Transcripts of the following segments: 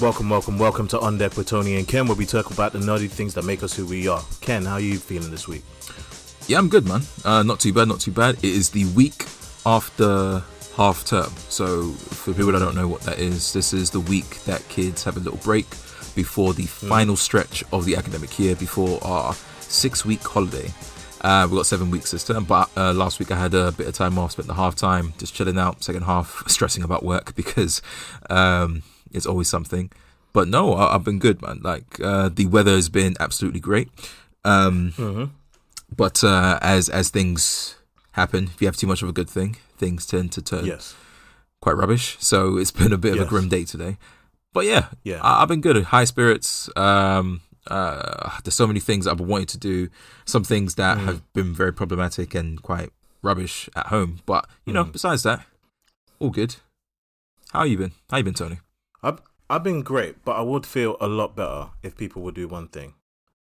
Welcome, welcome, welcome to On Deck with Tony and Ken, where we talk about the nerdy things that make us who we are. Ken, how are you feeling this week? Yeah, I'm good, man. Uh, not too bad, not too bad. It is the week after half term. So, for people that don't know what that is, this is the week that kids have a little break before the mm. final stretch of the academic year, before our six week holiday. Uh, we got seven weeks this term, but uh, last week I had a bit of time off, spent the half time just chilling out. Second half, stressing about work because um, it's always something. But no, I, have been good, man. Like uh, the weather has been absolutely great. Um, mm-hmm. But uh, as as things happen, if you have too much of a good thing, things tend to turn yes. quite rubbish. So it's been a bit yes. of a grim day today. But yeah, yeah, I, have been good. High spirits. Um, uh, there's so many things I've been wanting to do. Some things that mm. have been very problematic and quite rubbish at home. But you mm. know, besides that, all good. How you been? How you been, Tony? I've I've been great, but I would feel a lot better if people would do one thing.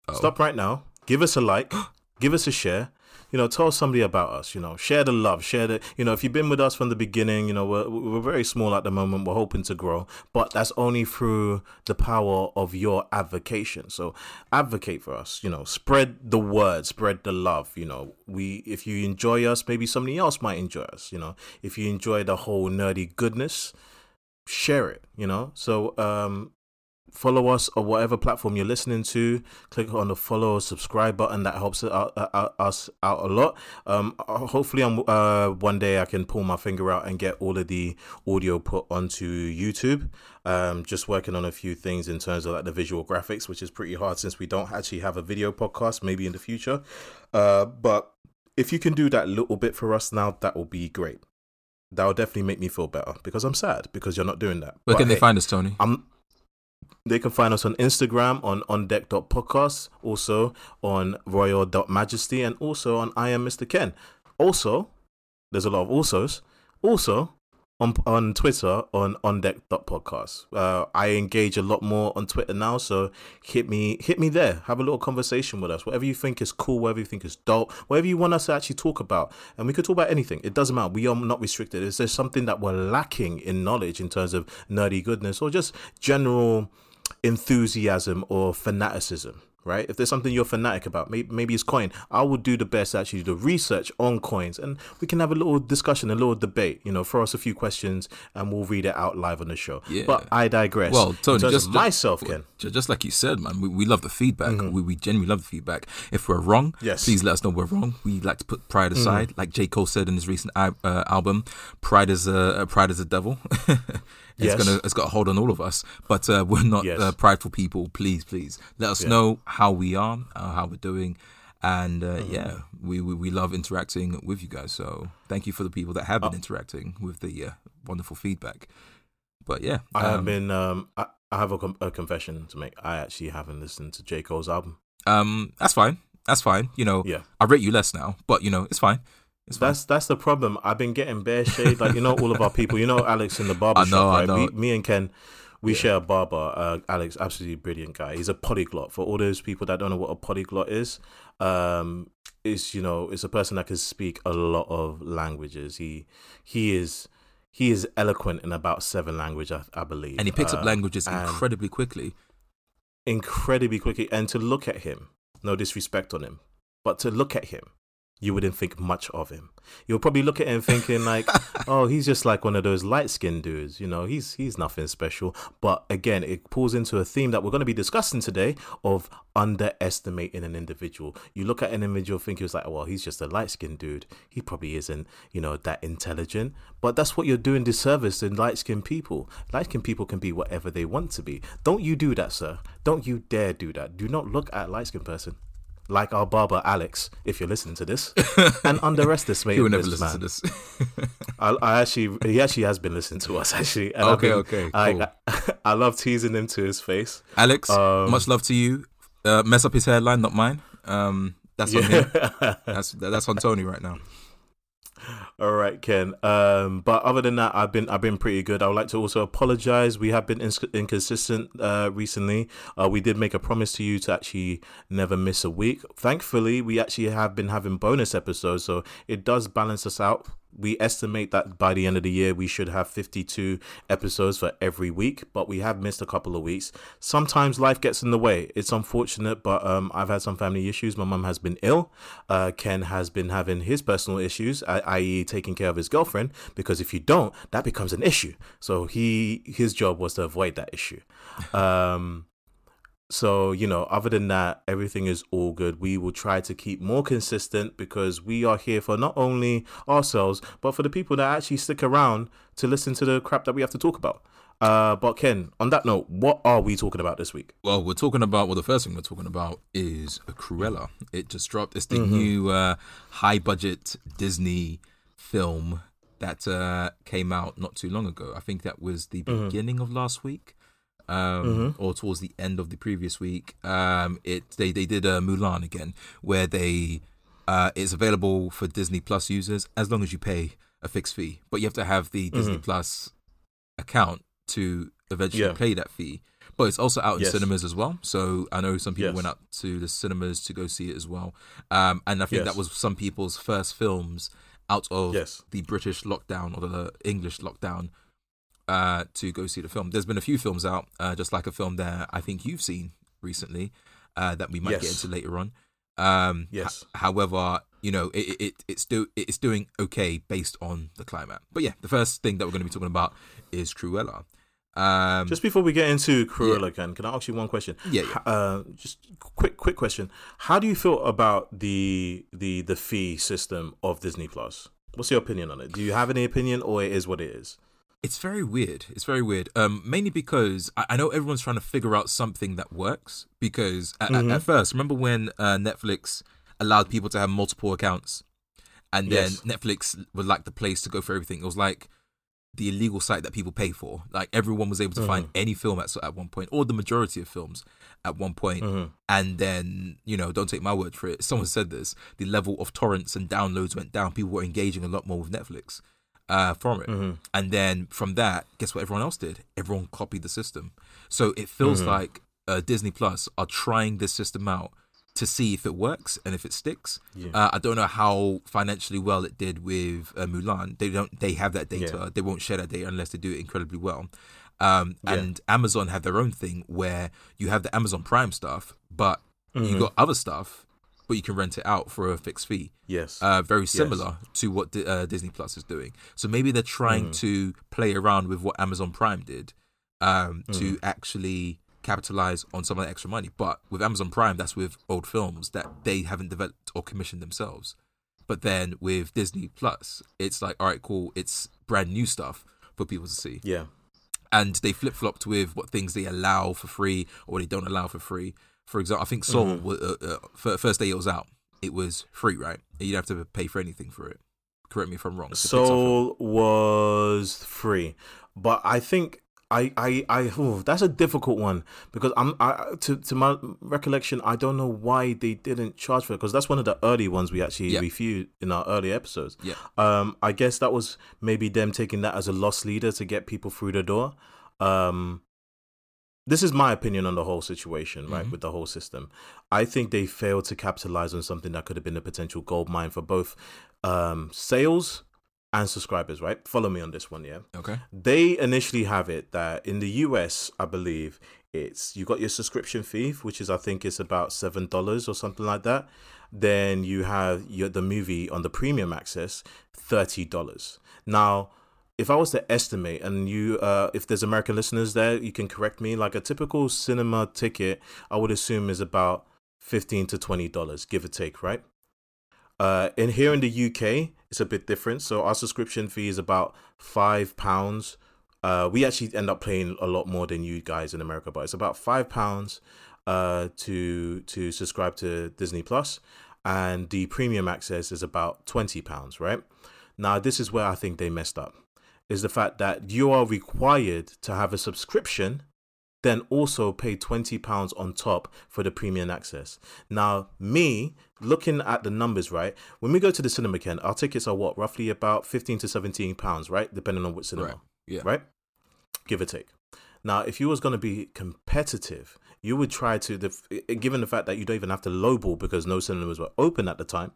Oh. Stop right now. Give us a like. give us a share you know, tell somebody about us, you know, share the love, share the, you know, if you've been with us from the beginning, you know, we're, we're very small at the moment, we're hoping to grow, but that's only through the power of your advocation. So advocate for us, you know, spread the word, spread the love, you know, we, if you enjoy us, maybe somebody else might enjoy us, you know, if you enjoy the whole nerdy goodness, share it, you know, so, um, follow us on whatever platform you're listening to. Click on the follow or subscribe button. That helps out, uh, us out a lot. Um, hopefully, I'm, uh, one day I can pull my finger out and get all of the audio put onto YouTube. Um, just working on a few things in terms of like the visual graphics, which is pretty hard since we don't actually have a video podcast. Maybe in the future, uh, but if you can do that little bit for us now, that will be great. That will definitely make me feel better because I'm sad because you're not doing that. Where but, can they find us, Tony? I'm they can find us on Instagram on ondeck.podcast, also on royal.majesty, and also on I am Mr. Ken. Also, there's a lot of alsos. Also, on on Twitter on on deck podcast. Uh, I engage a lot more on Twitter now, so hit me hit me there. Have a little conversation with us. Whatever you think is cool, whatever you think is dope, whatever you want us to actually talk about, and we could talk about anything. It doesn't matter. We are not restricted. Is there something that we're lacking in knowledge in terms of nerdy goodness or just general enthusiasm or fanaticism? Right? If there's something you're fanatic about, maybe, maybe it's coin. I would do the best actually the research on coins, and we can have a little discussion, a little debate. You know, throw us a few questions, and we'll read it out live on the show. Yeah. But I digress. Well, Tony, just myself, Ken. Just like you said, man, we, we love the feedback. Mm-hmm. We, we genuinely love the feedback. If we're wrong, yes. please let us know we're wrong. We like to put pride mm-hmm. aside, mm-hmm. like J Cole said in his recent uh, album, "Pride is a pride is a devil." It's yes. gonna it's got a hold on all of us. But uh, we're not yes. uh, prideful people. Please, please let us yeah. know how we are, uh, how we're doing, and uh, mm-hmm. yeah, we, we, we love interacting with you guys. So thank you for the people that have been oh. interacting with the uh, wonderful feedback. But yeah, I um, have been. Um, I, I have a, com- a confession to make. I actually haven't listened to J Cole's album. Um, that's fine. That's fine. You know, yeah. I rate you less now, but you know, it's fine. It's that's fine. that's the problem. I've been getting bare shade. Like you know, all of our people. You know, Alex in the barber I know, shop. Right? I know. We, me and Ken, we yeah. share a barber. Uh, Alex, absolutely brilliant guy. He's a polyglot. For all those people that don't know what a polyglot is, um, is you know, it's a person that can speak a lot of languages. He he is he is eloquent in about seven languages, I, I believe. And he picks uh, up languages incredibly quickly. Incredibly quickly, and to look at him, no disrespect on him, but to look at him you wouldn't think much of him. You'll probably look at him thinking like, "Oh, he's just like one of those light-skinned dudes, you know. He's he's nothing special." But again, it pulls into a theme that we're going to be discussing today of underestimating an individual. You look at an individual, think he was like, "Well, he's just a light-skinned dude. He probably isn't, you know, that intelligent." But that's what you're doing disservice to light-skinned people. Light-skinned people can be whatever they want to be. Don't you do that, sir? Don't you dare do that. Do not look at a light-skinned person like our barber Alex, if you're listening to this, and underestimate this. he will never listen man. to this. I, I, actually, he actually has been listening to us actually. And okay, been, okay, I, cool. I, I, love teasing him to his face. Alex, um, much love to you. Uh, mess up his hairline, not mine. Um, that's on yeah. him. That's that's on Tony right now. All right, Ken. Um, but other than that, I've been I've been pretty good. I would like to also apologize. We have been inc- inconsistent uh, recently. Uh, we did make a promise to you to actually never miss a week. Thankfully, we actually have been having bonus episodes, so it does balance us out we estimate that by the end of the year we should have 52 episodes for every week, but we have missed a couple of weeks. Sometimes life gets in the way. It's unfortunate, but um, I've had some family issues. My mum has been ill. Uh, Ken has been having his personal issues, i.e., taking care of his girlfriend. Because if you don't, that becomes an issue. So he his job was to avoid that issue. Um, so, you know, other than that, everything is all good. We will try to keep more consistent because we are here for not only ourselves, but for the people that actually stick around to listen to the crap that we have to talk about. Uh, but Ken, on that note, what are we talking about this week? Well, we're talking about well, the first thing we're talking about is Cruella. It just dropped. It's the mm-hmm. new uh, high budget Disney film that uh, came out not too long ago. I think that was the mm-hmm. beginning of last week um, mm-hmm. or towards the end of the previous week. Um, it they they did a Mulan again, where they uh, it's available for Disney Plus users as long as you pay a fixed fee, but you have to have the mm-hmm. Disney Plus account to eventually yeah. pay that fee. But it's also out in yes. cinemas as well. So I know some people yes. went out to the cinemas to go see it as well. Um, and I think yes. that was some people's first films out of the British lockdown or the English lockdown uh, to go see the film. There's been a few films out, uh, just like a film that I think you've seen recently uh, that we might yes. get into later on. Um, yes. however, you know, it, it it's do it's doing okay based on the climate. But yeah, the first thing that we're going to be talking about is Cruella. Um, just before we get into Cruella, yeah. can can I ask you one question? Yeah, yeah. Uh, just quick quick question. How do you feel about the the the fee system of Disney Plus? What's your opinion on it? Do you have any opinion, or it is what it is? It's very weird. It's very weird. Um, mainly because I, I, know everyone's trying to figure out something that works. Because at, mm-hmm. at, at first, remember when uh, Netflix allowed people to have multiple accounts, and then yes. Netflix was like the place to go for everything. It was like the illegal site that people pay for. Like everyone was able to mm-hmm. find any film at at one point, or the majority of films at one point. Mm-hmm. And then you know, don't take my word for it. Someone said this: the level of torrents and downloads went down. People were engaging a lot more with Netflix uh, from it. Mm-hmm. And then from that, guess what everyone else did? Everyone copied the system. So it feels mm-hmm. like uh, Disney Plus are trying this system out to see if it works and if it sticks. Yeah. Uh, I don't know how financially well it did with uh, Mulan. They don't. They have that data. Yeah. They won't share that data unless they do it incredibly well. Um, yeah. And Amazon have their own thing where you have the Amazon Prime stuff, but mm-hmm. you got other stuff but you can rent it out for a fixed fee. Yes. Uh, very similar yes. to what uh, Disney Plus is doing. So maybe they're trying mm. to play around with what Amazon Prime did um, mm. to actually capitalize on some of the extra money. But with Amazon Prime, that's with old films that they haven't developed or commissioned themselves. But then with Disney Plus, it's like, all right, cool, it's brand new stuff for people to see. Yeah. And they flip flopped with what things they allow for free or they don't allow for free. For example, I think Soul, mm-hmm. uh, uh, first day it was out, it was free, right? You would have to pay for anything for it. Correct me if I'm wrong. Soul was free, but I think I I I that's a difficult one because I'm I to to my recollection I don't know why they didn't charge for it because that's one of the early ones we actually yeah. reviewed in our early episodes. Yeah. Um, I guess that was maybe them taking that as a loss leader to get people through the door. Um, this is my opinion on the whole situation, right? Mm-hmm. With the whole system, I think they failed to capitalize on something that could have been a potential gold mine for both um, sales and subscribers, right? Follow me on this one, yeah. Okay. They initially have it that in the US, I believe it's you got your subscription fee, which is I think it's about seven dollars or something like that. Then you have your the movie on the premium access, thirty dollars. Now if I was to estimate, and you, uh, if there's American listeners there, you can correct me. Like a typical cinema ticket, I would assume is about fifteen to twenty dollars, give or take, right? Uh, in here in the UK, it's a bit different. So our subscription fee is about five pounds. Uh, we actually end up paying a lot more than you guys in America, but it's about five pounds uh, to to subscribe to Disney Plus, and the premium access is about twenty pounds, right? Now this is where I think they messed up is the fact that you are required to have a subscription then also pay 20 pounds on top for the premium access. Now, me looking at the numbers, right? When we go to the cinema, Ken, our tickets are what roughly about 15 to 17 pounds, right? Depending on which cinema. Right. Yeah. Right? Give or take. Now, if you was going to be competitive, you would try to, the, given the fact that you don't even have to lowball because no cinemas were open at the time,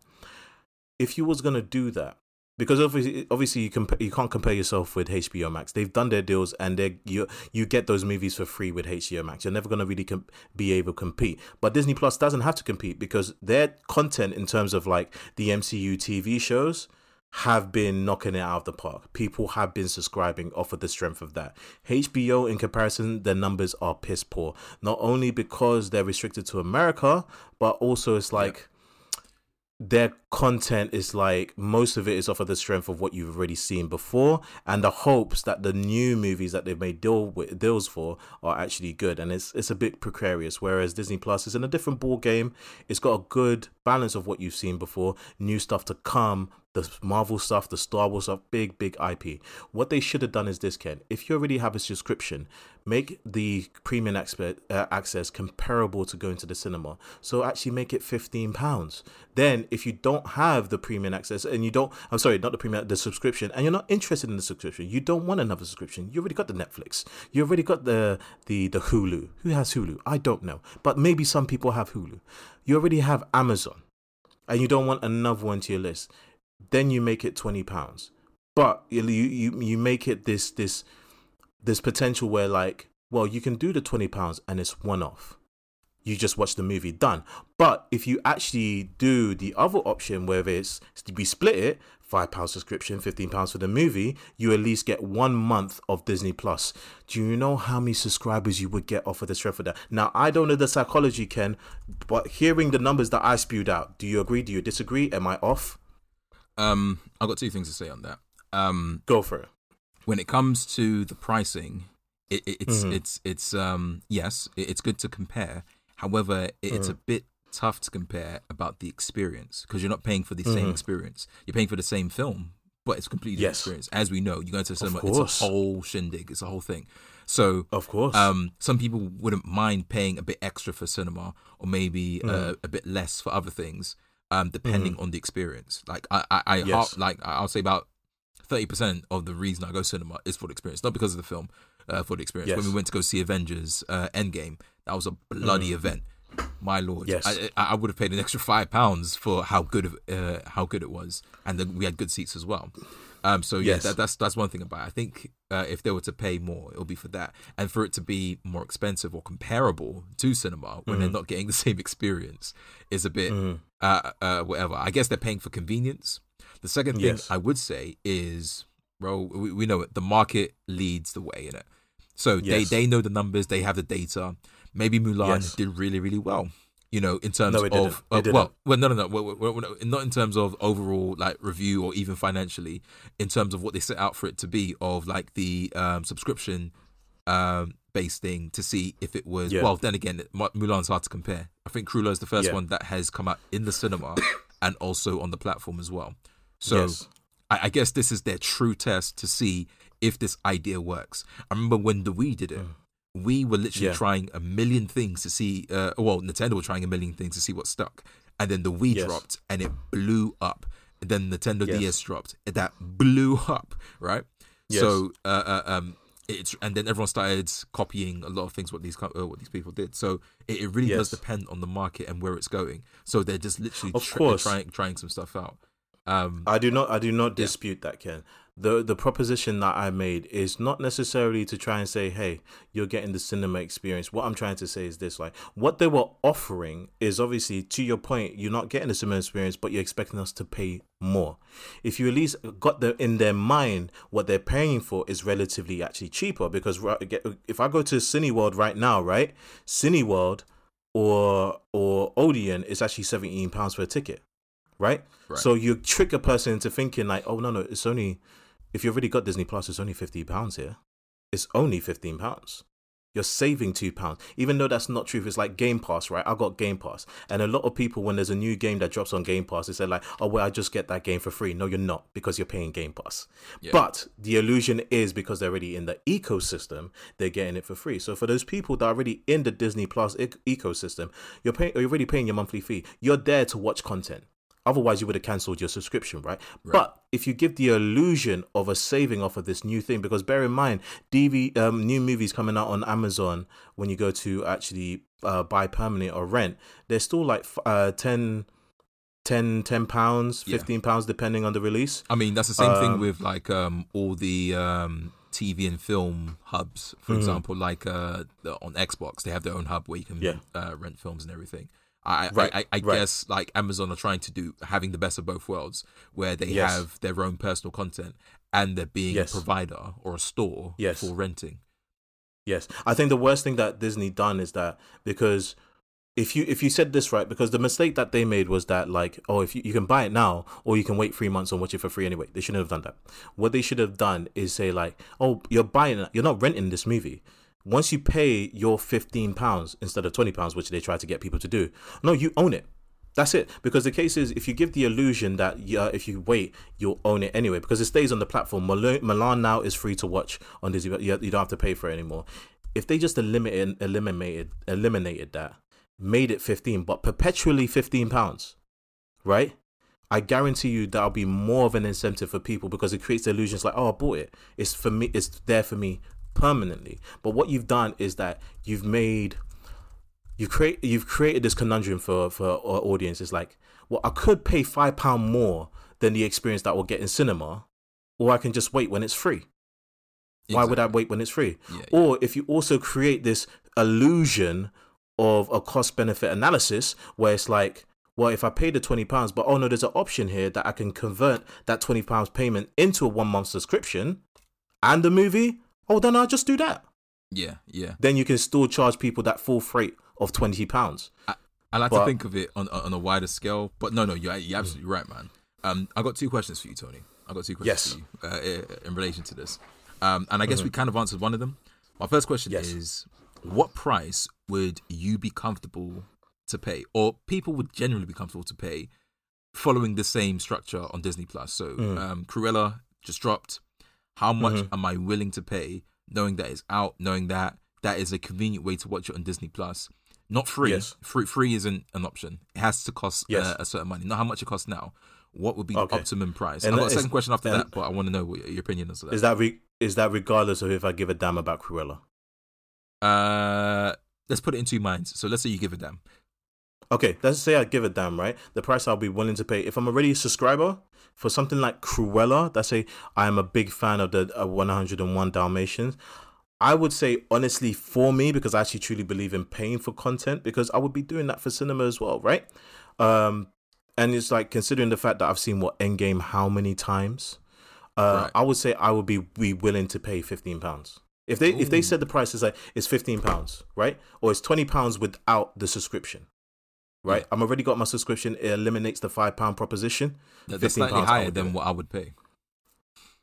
if you was going to do that, because obviously, obviously you can you can't compare yourself with HBO Max. They've done their deals, and they you you get those movies for free with HBO Max. You're never gonna really com- be able to compete. But Disney Plus doesn't have to compete because their content in terms of like the MCU TV shows have been knocking it out of the park. People have been subscribing off of the strength of that. HBO, in comparison, their numbers are piss poor. Not only because they're restricted to America, but also it's like. Their content is like most of it is off of the strength of what you've already seen before and the hopes that the new movies that they've made deal with deals for are actually good and it's it's a bit precarious whereas disney plus is in a different ball game it's got a good balance of what you've seen before new stuff to come the Marvel stuff, the Star Wars stuff, big, big IP. What they should have done is this, Ken. If you already have a subscription, make the premium expert, uh, access comparable to going to the cinema. So actually make it £15. Then, if you don't have the premium access and you don't, I'm sorry, not the premium, the subscription, and you're not interested in the subscription, you don't want another subscription, you already got the Netflix, you already got the, the, the Hulu. Who has Hulu? I don't know. But maybe some people have Hulu. You already have Amazon and you don't want another one to your list then you make it twenty pounds. But you you you make it this this this potential where like, well, you can do the twenty pounds and it's one off. You just watch the movie done. But if you actually do the other option, where it's we split it, five pound subscription, fifteen pounds for the movie, you at least get one month of Disney Plus. Do you know how many subscribers you would get off of the strength that? Now I don't know the psychology, Ken, but hearing the numbers that I spewed out, do you agree? Do you disagree? Am I off? Um, I've got two things to say on that. Um, Go for it. When it comes to the pricing, it, it, it's mm-hmm. it's it's um yes, it, it's good to compare. However, it's mm-hmm. a bit tough to compare about the experience because you're not paying for the mm-hmm. same experience. You're paying for the same film, but it's a completely yes. different experience. As we know, you go into the cinema, it's a whole shindig. It's a whole thing. So, of course, um, some people wouldn't mind paying a bit extra for cinema, or maybe uh, mm. a bit less for other things um, depending mm. on the experience. Like I, I, I yes. like I'll say about thirty percent of the reason I go cinema is for the experience, not because of the film. Uh, for the experience, yes. when we went to go see Avengers uh, Endgame, that was a bloody mm. event. My lord, yes. I, I would have paid an extra five pounds for how good of, uh, how good it was, and then we had good seats as well. Um, so yeah, yes. that, that's that's one thing about. It. I think uh, if they were to pay more, it'll be for that, and for it to be more expensive or comparable to cinema when mm. they're not getting the same experience is a bit mm. uh, uh, whatever. I guess they're paying for convenience. The second thing yes. I would say is, bro, we, we know it. The market leads the way in it, so yes. they they know the numbers, they have the data. Maybe Mulan did really really well you know, in terms no, of uh, well, well, no, no, no, well, well, well, not in terms of overall like review or even financially, in terms of what they set out for it to be of like the um, subscription um, based thing to see if it was. Yeah. Well, then again, Mulan's hard to compare. I think Cruella is the first yeah. one that has come out in the cinema and also on the platform as well. So yes. I, I, guess this is their true test to see if this idea works. I remember when the Wii did it. Mm we were literally yeah. trying a million things to see. Uh, well, Nintendo were trying a million things to see what stuck, and then the Wii yes. dropped and it blew up. And then Nintendo yes. DS dropped, that blew up, right? Yes. So, uh, uh, um, it's and then everyone started copying a lot of things what these uh, what these people did. So it, it really yes. does depend on the market and where it's going. So they're just literally of course. trying trying some stuff out. Um, I do not I do not dispute yeah. that, Ken the the proposition that I made is not necessarily to try and say, hey, you're getting the cinema experience. What I'm trying to say is this: like what they were offering is obviously to your point, you're not getting the cinema experience, but you're expecting us to pay more. If you at least got the in their mind what they're paying for is relatively actually cheaper, because if I go to Cineworld right now, right, Cineworld or or Odeon is actually 17 pounds for a ticket right? right? So you trick a person into thinking like, oh no, no, it's only if you've already got Disney Plus, it's only £15 here. It's only fifteen pounds. You're saving two pounds, even though that's not true. It's like Game Pass, right? I got Game Pass, and a lot of people, when there's a new game that drops on Game Pass, they say like, "Oh, well, I just get that game for free." No, you're not because you're paying Game Pass. Yeah. But the illusion is because they're already in the ecosystem, they're getting it for free. So for those people that are already in the Disney Plus e- ecosystem, you're paying, you're already paying your monthly fee. You're there to watch content. Otherwise, you would have cancelled your subscription, right? right? But if you give the illusion of a saving off of this new thing, because bear in mind, DV um, new movies coming out on Amazon when you go to actually uh, buy permanent or rent, they're still like uh, 10 10 10 pounds, Yeah. 15 pounds depending on the release. I mean, that's the same thing Um, with like um, all the um, TV and film hubs. For example, like uh, on Xbox, they have their own hub where you can Yeah. uh, rent films and everything. I, I- Right, I, I, right. guess like Amazon are trying to do having the best of both worlds, where they Yes. have their own personal content and they're being Yes. a provider or a store Yes. for renting. Yes, I think the worst thing that Disney done is that because if you if you said this right, because the mistake that they made was that like oh if you, you can buy it now or you can wait three months and watch it for free anyway. They shouldn't have done that. What they should have done is say like oh you're buying it, you're not renting this movie. Once you pay your fifteen pounds instead of twenty pounds, which they try to get people to do, no, you own it. That's it. Because the case is, if you give the illusion that uh, if you wait, you'll own it anyway, because it stays on the platform. Mil- Milan now is free to watch on Disney. You you don't have to pay for it anymore. If they just eliminated, eliminated, eliminated that, made it fifteen, but perpetually fifteen pounds, right? I guarantee you that'll be more of an incentive for people because it creates illusions like, oh, I bought it. It's for me. It's there for me permanently. But what you've done is that you've made you've create you've created this conundrum for for uh, our audience. It's like, well, I could pay five pound more than the experience that we'll get in cinema, or I can just wait when it's free. Why would I wait when it's free? Yeah, Or if you also create this illusion of a cost benefit analysis where it's like, well, if I pay the twenty pounds, but oh no, there's an option here that I can convert that twenty pounds payment into a one month subscription and the movie. Oh, then I'll just do that. Yeah, yeah. Then you can still charge people that full freight of twenty pounds. I like But- to think of it on on a wider scale, but no, no, you're, you're absolutely right, man. Um, I got two questions for you, Tony. I got two questions Yes. for you uh, in relation to this, um, and I guess we kind of answered one of them. My first question Yes. is, what price would you be comfortable to pay, or people would generally be comfortable to pay, following the same structure on Disney Plus? So, um, Cruella just dropped. How much am I willing to pay, knowing that it's out, knowing that that is a convenient way to watch it on Disney Plus? Not free. Yes. Free, free isn't an option. It has to cost Yes. uh, a certain money. Not how much it costs now. What would be the optimum price? And I've got a second question after that, but I want to know what your opinion is that. Is that re- is that regardless of if I give a damn about Cruella? uh, let's put it in two minds. So let's say you give a damn. Okay, let's say I give a damn, right? The price I'll be willing to pay if I'm already a subscriber for something like Cruella. Let's say I am a big fan of the uh, 101 Dalmatians. I would say honestly for me because I actually truly believe in paying for content because I would be doing that for cinema as well, right? Um, and it's like considering the fact that I've seen what Endgame how many times, uh, Right. I would say I would be be willing to pay fifteen pounds. If they if they said the price is like it's fifteen pounds, right, or it's twenty pounds without the subscription, right? Yeah. I'm already got my subscription. It eliminates the five pound proposition. That- 15 That's slightly higher than what I would pay.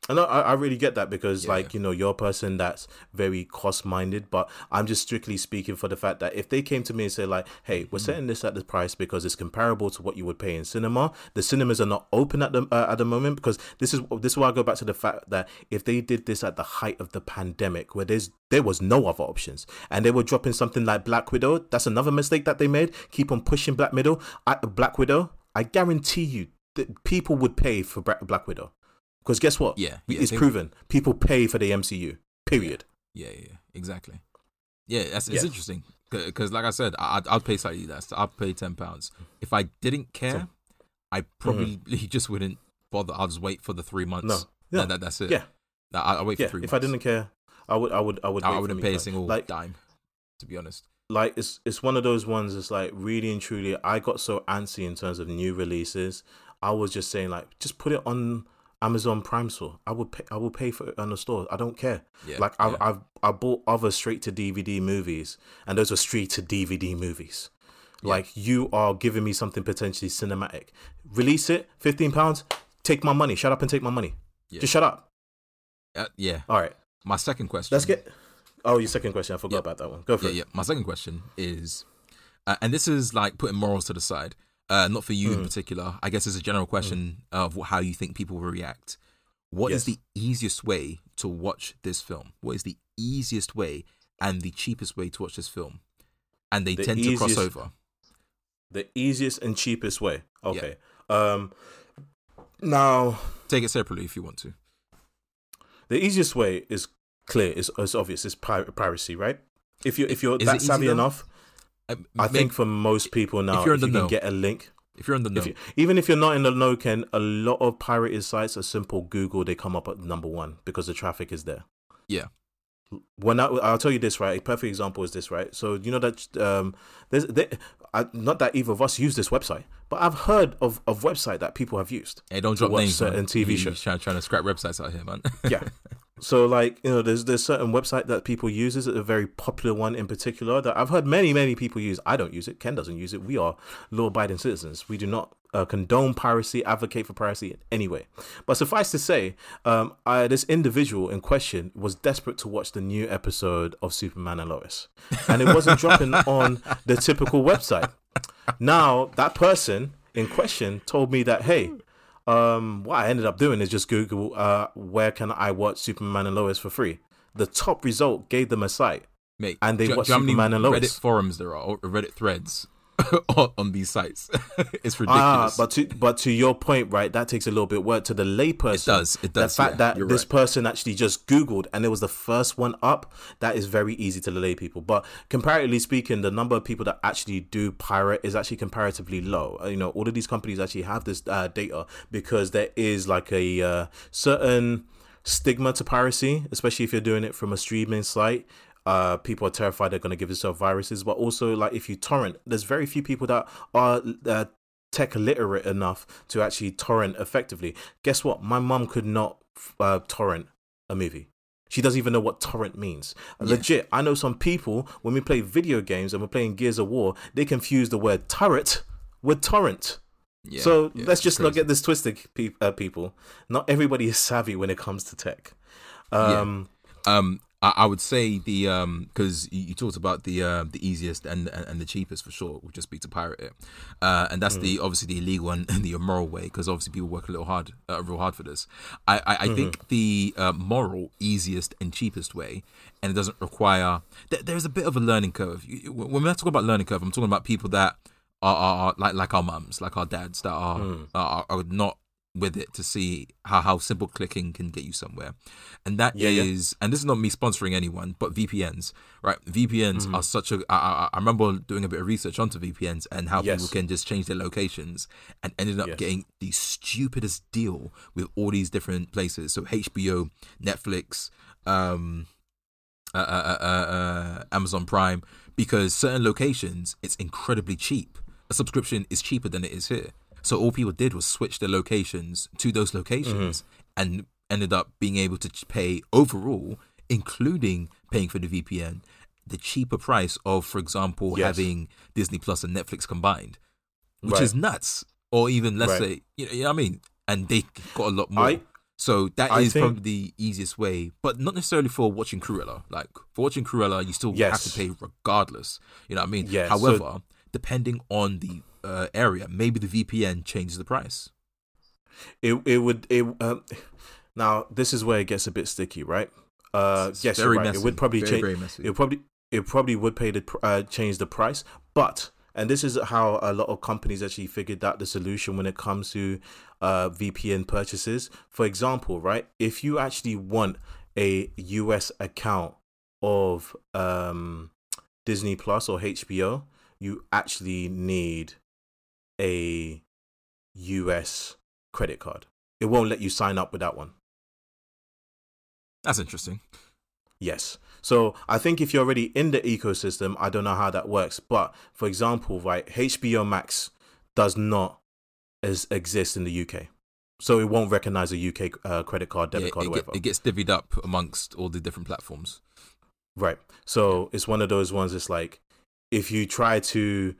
And I, I really get that because, Yeah. like, you know, you're a person that's very cost minded, but I'm just strictly speaking for the fact that if they came to me and say, like, hey, we're setting this at this price because it's comparable to what you would pay in cinema, the cinemas are not open at the, uh, at the moment because this is this is why I go back to the fact that if they did this at the height of the pandemic where there's there was no other options and they were dropping something like Black Widow, that's another mistake that they made. Keep on pushing Black Widow. I, Black Widow, I guarantee you that people would pay for Black Widow. Because guess what? Yeah, yeah, it's proven. People pay for the MCU. Period. Yeah, yeah, yeah, exactly. Yeah, that's it's Yeah. interesting because, like I said, I, I'd, I'd pay slightly less. I'd pay ten pounds. If I didn't care, I probably just wouldn't bother. I'll just wait for the three months. Mm-hmm. No. Yeah. that, that's it. Yeah. No, I, I'll wait for Yeah. three. If months. I didn't care, I would. I would. I would. I, wait I for wouldn't pay a single Like, dime. To be honest. like it's it's one of those ones. It's like really and truly. I got so antsy in terms of new releases. I was just saying like, just put it on Amazon Prime store. I would pay. I will pay for it on the store. I don't care. Yeah, like I've yeah. I've I bought other straight to DVD movies, and those were straight to DVD movies. Like you are giving me something potentially cinematic. Release it, fifteen pounds. Take my money. Shut up and take my money. Yeah. Just shut up. Uh, yeah. All right. My second question. Let's get. Oh, your second question. I forgot Yeah. about that one. Go for yeah, it. yeah. My second question is, uh, and this is like putting morals to the side, uh, not for you Hmm. in particular. I guess it's a general question of how you think people will react. What is Yes. the easiest way to watch this film? What is the easiest way and the cheapest way to watch this film? And they The tend to cross over. The easiest and cheapest way. Okay. Um. Now, Take it separately if you want to. the easiest way is clear. It's, it's obvious. It's pi- piracy, right? If you if you're Is that savvy enough, Uh, I think for most people now, if you're if in you the can know. get a link, If you're in the know, If you, even if you're not in the know, Ken, a lot of pirated sites are simple Google. They come up at number one because the traffic is there. yeah, When I, I'll tell you this, right? A perfect example is this, right? So you know that um, there's there, I, not that either of us use this website, but I've heard of of website that people have used. hey, don't drop names. certain man. TV You- shows. Trying, trying to scrap websites out here, man. yeah. So like you know, there's there's certain website that people use. Is a very popular one in particular that I've heard many many people use. I don't use it. Ken doesn't use it. We are law-abiding citizens. We do not uh, condone piracy, advocate for piracy in any way. But suffice to say, um, I, this individual in question was desperate to watch the new episode of Superman and Lois, and it wasn't dropping on the typical website. Now that person in question told me that hey, um, what I ended up doing is just Google uh, where can I watch Superman and Lois for free. The top result gave them a site. Mate, And they do, you- watch do you know how many Superman and Lois. Reddit forums there are, or Reddit threads on, on these sites. it's ridiculous. Ah, ridiculous. but to but to your point, right? That takes a little bit of work to the layperson. It does, it does, The fact yeah, that this right. person actually just Googled and it was the first one up, that is very easy to the lay people. But comparatively speaking, the number of people that actually do pirate is actually comparatively low. Uh, You know, all of these companies actually have this uh, data because there is like a uh, certain stigma to piracy, especially if you're doing it from a streaming site. Uh, people are terrified they're going to give themselves viruses, but also like if you torrent, there's very few people that are uh, tech literate enough to actually torrent effectively. Guess what? My mum could not uh, torrent a movie. She doesn't even know what torrent means. Legit, I know some people when we play video games and we're playing Gears of War, they confuse the word turret with torrent. Yeah, so yeah, let's just not get this twisted, pe- uh, people. Not everybody is savvy when it comes to tech. Um, Um, I, I would say the um because you, you talked about the uh, the easiest and, and and the cheapest for sure would just be to pirate it, uh, and that's Mm. the obviously the illegal and, and the immoral way because obviously people work a little hard, uh, real hard for this. I I, I Mm-hmm. think the uh, moral, easiest and cheapest way, and it doesn't require. Th- there's a bit of a learning curve. When we're talking about learning curve, I'm talking about people that are, are, are like like our mums, like our dads that are Mm. are, are not with it to see how, how simple clicking can get you somewhere. And that is, Yeah, yeah. and this is not me sponsoring anyone, but VPNs, right? VPNs Mm-hmm. are such a. I, I, remember doing a bit of research onto VPNs and how Yes. people can just change their locations and ended up Yes. getting the stupidest deal with all these different places. So HBO, Netflix, um, uh, uh, uh, uh, Amazon Prime, because certain locations it's incredibly cheap. A subscription is cheaper than it is here. So all people did was switch their locations to those locations mm-hmm. and ended up being able to pay overall, including paying for the VPN, the cheaper price of, for example, Yes. having Disney Plus and Netflix combined, which Right. is nuts. Or even let's Right. say, you know, you know what I mean? And they got a lot more. I- so that I is think- probably the easiest way, but not necessarily for watching Cruella. Like for watching Cruella, you still have to pay regardless. You know what I mean? Yeah, so- However, depending on the uh, area, maybe the VPN changes the price. it it would it um, now this is where it gets a bit sticky, right? Uh, It's yes, very right. messy. It would probably Very, change. very messy. It probably it probably would pay the uh, change the price, but and this is how a lot of companies actually figured out the solution when it comes to uh, VPN purchases. For example, right, if you actually want a US account of um, Disney Plus or HBO, you actually need a US credit card. It won't let you sign up with that one. That's interesting. Yes. So I think if you're already in the ecosystem, I don't know how that works. But for example, right, HBO Max does not as exist in the UK. So it won't recognize a UK uh, credit card, debit Yeah, card, it, or get- whatever. it gets divvied up amongst all the different platforms. Right. So it's one of those ones. It's like if you try to,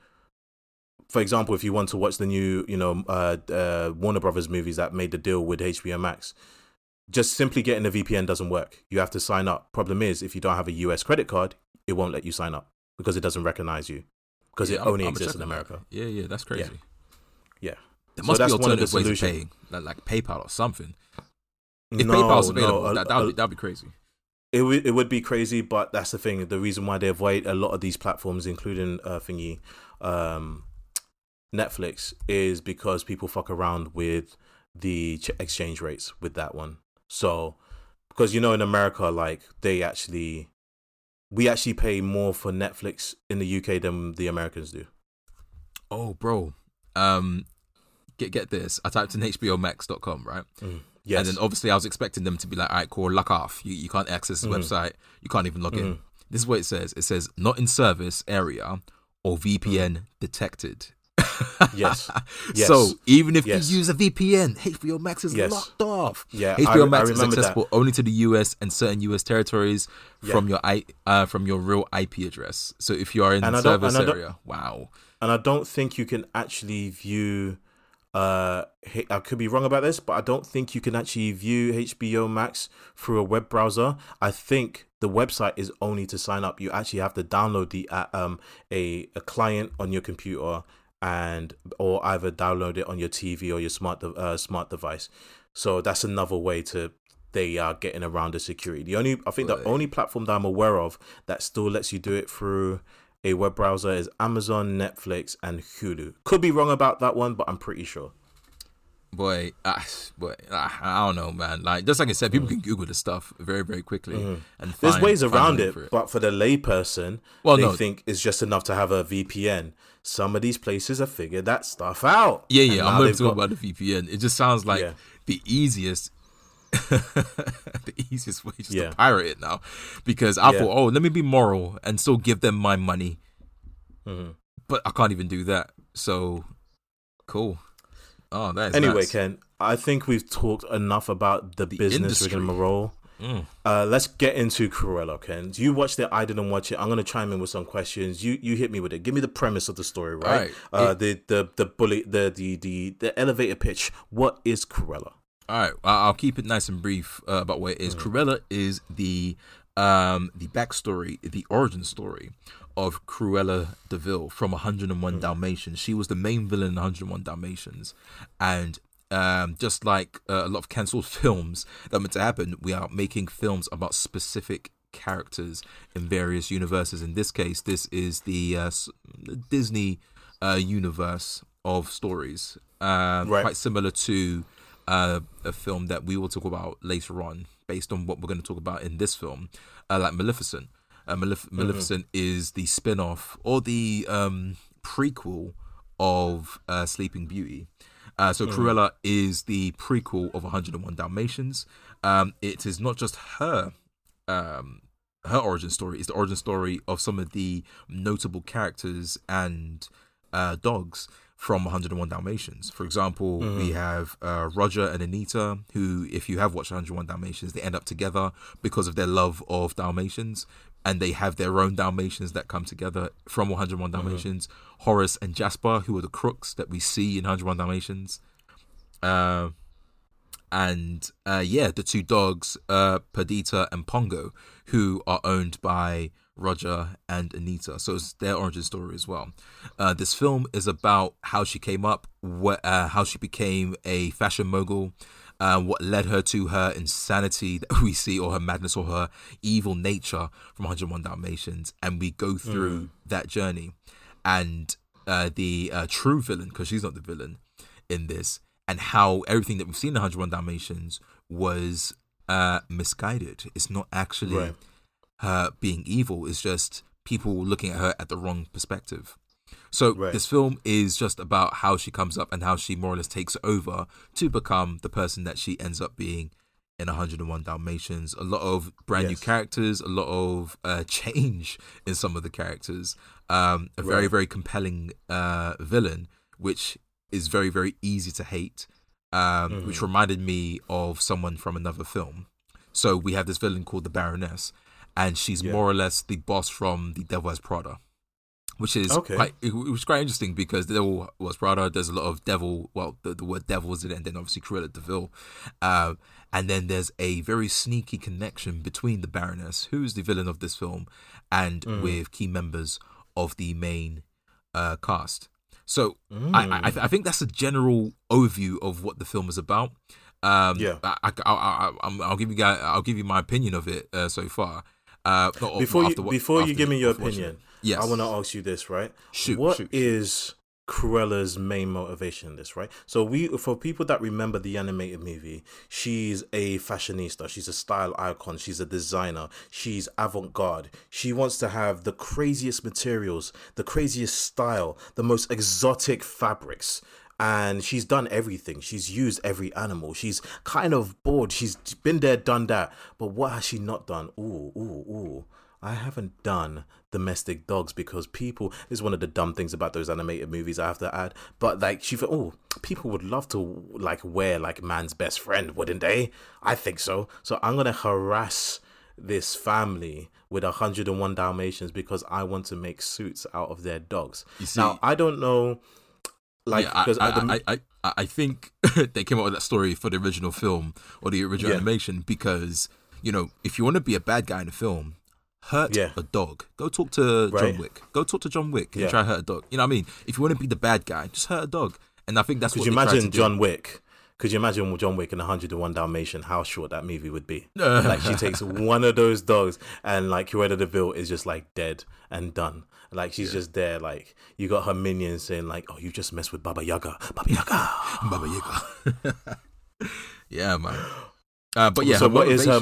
for example, if you want to watch the new, you know, uh, uh, Warner Brothers movies that made the deal with HBO Max, just simply getting a VPN doesn't work. You have to sign up. Problem is, if you don't have a US credit card, it won't let you sign up because it doesn't recognize you because Yeah, it I'm- only I'm exists in. America. Yeah, yeah, that's crazy. Yeah. There So must that's be one of the alternative ways of paying, like, like PayPal or something. If No, PayPal's no, available, a- that that'd a- be, that'd be crazy. it would it would be crazy, but that's the thing. The reason why they avoid a lot of these platforms, including uh, thingy, um, Netflix, is because people fuck around with the ch- exchange rates with that one. So, because you know in America, like they actually, we actually pay more for Netflix in the UK than the Americans do. Oh, bro. Um, get get this. I typed in HBOMax.com, right? Mm. Yes. And then obviously I was expecting them to be like, all right, cool, lock off. You, you can't access this Mm. website. You can't even log in. This is what it says. It says not in service area or VPN detected. Yes. Yes. So even if Yes. you use a VPN, HBO Max is Yes. locked off. Yeah, HBO I Max is remember that. accessible only to the US and certain US territories from your I, uh, from your real IP address. So if you are in And the service I area, wow. and I don't think you can actually view. Uh, I could be wrong about this, but I don't think you can actually view HBO Max through a web browser. I think the website is only to sign up. You actually have to download the uh, um a a client on your computer and or either download it on your TV or your smart de- uh, smart device. So that's another way to they are getting around the security. The only I think Right. the only platform that I'm aware of that still lets you do it through a web browser is Amazon, Netflix, and Hulu. Could be wrong about that one, but I'm pretty sure. Boy, ah, boy, ah, I don't know, man. Like just like I said, people Mm. can Google this stuff very, very quickly. And There's ways around link it, but for the layperson, Well, they no. think it's just enough to have a VPN. Some of these places have figured that stuff out. Yeah, yeah. I'm not talking got- about the VPN. It just sounds like Yeah. the easiest, the easiest way just Yeah. to pirate it now. Because I Yeah. thought, oh, let me be moral and still give them my money, Mhm. but I can't even do that. So cool. Oh, that's Anyway, nuts. Ken, I think we've talked enough about the, business industry. rigmarole. Mm. Uh, let's get into Cruella, Ken. You watched it. I didn't watch it. I'm gonna chime in with some questions. You you hit me with it. Give me the premise of the story, right? Alright. Uh, the the the bully the the the the elevator pitch. What is Cruella? All right, I'll keep it nice and brief uh, about what it is. Mm. Cruella is the um the backstory, the origin story of Cruella de Vil from 101 Mm. Dalmatians. She was the main villain in 101 Dalmatians, and um, just like uh, a lot of cancelled films that meant to happen, we are making films about specific characters in various universes. In this case, this is the uh, Disney uh, universe of stories, uh, Right. quite similar to uh, a film that we will talk about later on, based on what we're going to talk about in this film, uh, like Maleficent. Uh, Malef- Maleficent is the spin off or the um, prequel of uh, Sleeping Beauty. Uh, so Cruella is the prequel of 101 Dalmatians. Um, it is not just her um, her origin story; it's the origin story of some of the notable characters and uh, dogs from 101 Dalmatians. For example, we have uh, Roger and Anita, who, if you have watched 101 Dalmatians, they end up together because of their love of Dalmatians, and they have their own Dalmatians that come together from 101 Dalmatians. Horace and Jasper, who are the crooks that we see in 101 Dalmatians. Uh, and uh, yeah, the two dogs, uh, Perdita and Pongo, who are owned by Roger and Anita. So it's their origin story as well. Uh, this film is about how she came up, wh- uh, how she became a fashion mogul, uh, what led her to her insanity that we see, or her madness, or her evil nature from 101 Dalmatians, and we go through that journey. And uh, the uh, true villain, because she's not the villain in this, and how everything that we've seen in 101 Dalmatians was uh, misguided. It's not actually Right. her being evil, it's just people looking at her at the wrong perspective. So Right. this film is just about how she comes up and how she more or less takes over to become the person that she ends up being in 101 Dalmatians. A lot of brand new characters, a lot of uh, change in some of the characters. Um, a very Right. very compelling uh, villain, which is very very easy to hate. Um, Which reminded me of someone from another film. So we have this villain called the Baroness, and she's Yeah. more or less the boss from The Devil Has Prada which is Okay. quite it was quite interesting because the devil was Prada. There's a lot of devil. Well, the, the word devil is in it, and then obviously Cruella de Vil. Uh, and then there's a very sneaky connection between the Baroness, who's the villain of this film, and Mm. with key members of the main uh, cast. So I, I, I I think that's a general overview of what the film is about. Um, Yeah. I, I, I, I, I'll give you guys. I'll give you my opinion of it uh, so far. Uh, Before you after before you after- give me your opinion, Yes. I want to ask you this, right? Shoot, What shoot, is Cruella's main motivation in this, right? So we for people that remember the animated movie, she's a fashionista, she's a style icon, she's a designer, she's avant-garde. She wants to have the craziest materials, the craziest style, the most exotic fabrics. And she's done everything. She's used every animal. She's kind of bored. She's been there, done that. But what has she not done? Ooh, ooh, ooh. I haven't done domestic dogs because people this is one of the dumb things about those animated movies I have to add. But like she thought, oh, people would love to like wear like man's best friend, wouldn't they? I think so. So I'm gonna harass this family with 101 Dalmatians because I want to make suits out of their dogs. See, now I don't know like yeah, because I, I, I, I, I think they came up with that story for the original film or the original yeah. animation because you know if you want to be a bad guy in a film hurt yeah. a dog. Go talk to right. John Wick. Go talk to John Wick and yeah. try hurt a dog. You know what I mean? If you want to be the bad guy, just hurt a dog. And I think that's what you imagine John Wick? Could you imagine John Wick in 101 Dalmatian? How short that movie would be. like she takes one of those dogs and like Cruella de Vil is just like dead and done. Like she's yeah. just there. Like you got her minions saying like, "Oh, you just messed with Baba Yaga, Baba Yaga, Baba Yaga." yeah, man. Uh, but yeah, so what is her?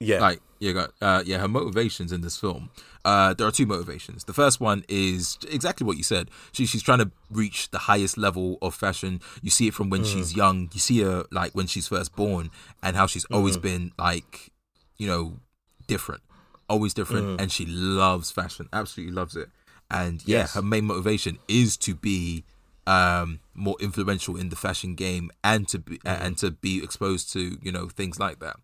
Yeah, like yeah, got, uh, yeah, her motivations in this film. Uh, there are two motivations. The first one is exactly what you said. She, she's trying to reach the highest level of fashion. You see it from when mm. she's young. You see her like when she's first born, and how she's always mm. been like, you know, different, always different, mm. and she loves fashion. Absolutely loves it. And yeah, yes. her main motivation is to be um, more influential in the fashion game and to be and to be exposed to you know things like that.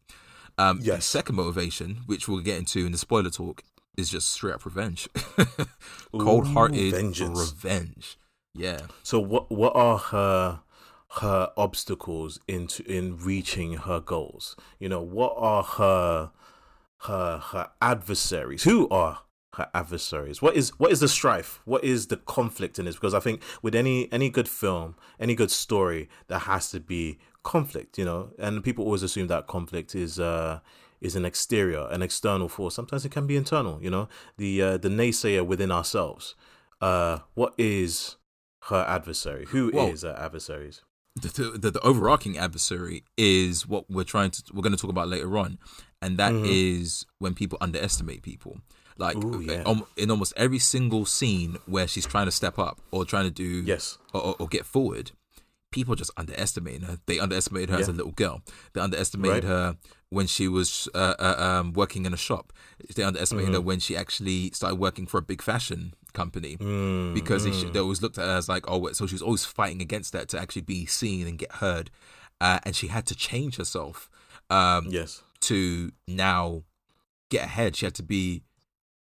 Um, yes. The second motivation, which we'll get into in the spoiler talk, is just straight up revenge, cold hearted revenge. Yeah. So what what are her her obstacles into in reaching her goals? You know, what are her her her adversaries? Who are her adversaries? What is what is the strife? What is the conflict in this? Because I think with any any good film, any good story, there has to be conflict, you know, and people always assume that conflict is uh is an exterior, an external force. Sometimes it can be internal, you know, the uh, the naysayer within ourselves. Uh, what is her adversary? Who well, is her adversaries? The, the, the overarching adversary is what we're trying to we're going to talk about later on, and that mm-hmm. is when people underestimate people. Like Ooh, yeah. in almost every single scene where she's trying to step up or trying to do yes or, or get forward, people just underestimating her. They underestimated her yeah. as a little girl. They underestimated right. her when she was uh, uh, um, working in a shop. They underestimated mm-hmm. her when she actually started working for a big fashion company mm-hmm. because they, they, always looked at her as like, oh, so she was always fighting against that to actually be seen and get heard. Uh, and she had to change herself. Um, yes. To now get ahead, she had to be,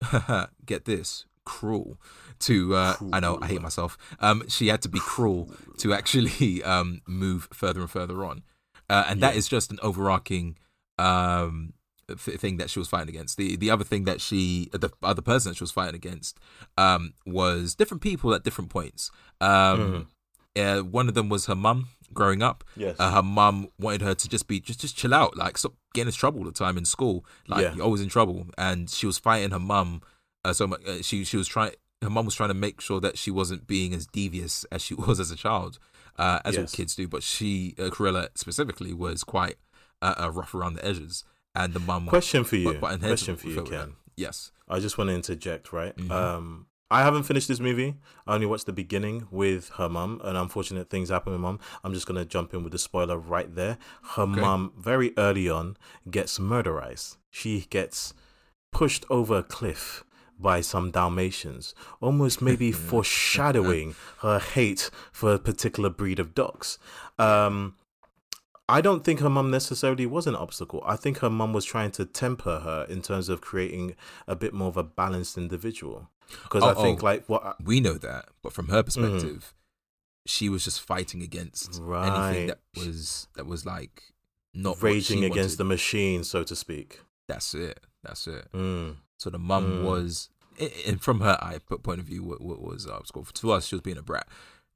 get this, cruel to uh, I know I hate myself. Um, she had to be cruel to actually um, move further and further on, uh, and that yeah. is just an overarching um, thing that she was fighting against. The the other thing that she the other person that she was fighting against um, was different people at different points. Um, mm. uh, one of them was her mum growing up. Yes. Uh, her mum wanted her to just be just just chill out, like stop getting into trouble all the time in school. Like yeah. you're always in trouble, and she was fighting her mum. Uh, so uh, she she was trying her mom was trying to make sure that she wasn't being as devious as she was as a child, uh, as yes. all kids do. But she, uh, Cruella specifically, was quite uh, uh rough around the edges. And the mum. Question for you. Question for you, Ken. Yes. I just want to interject, right? Mm-hmm. Um, I haven't finished this movie. I only watched the beginning with her mum, and unfortunate things happen with mum. I'm just gonna jump in with the spoiler right there. Her okay. mum, very early on, gets murderized. She gets pushed over a cliff by some Dalmatians, almost maybe foreshadowing her hate for a particular breed of dogs. Um, I don't think her mum necessarily was an obstacle. I think her mum was trying to temper her in terms of creating a bit more of a balanced individual. Because oh, I think, oh, like, what I, we know that, but from her perspective, mm. she was just fighting against right. anything that was that was like not raging against wanted. the machine, so to speak. That's it. That's it. Mm. So the mum mm. was, and from her eye point of view, what, what was uh, to us, she was being a brat.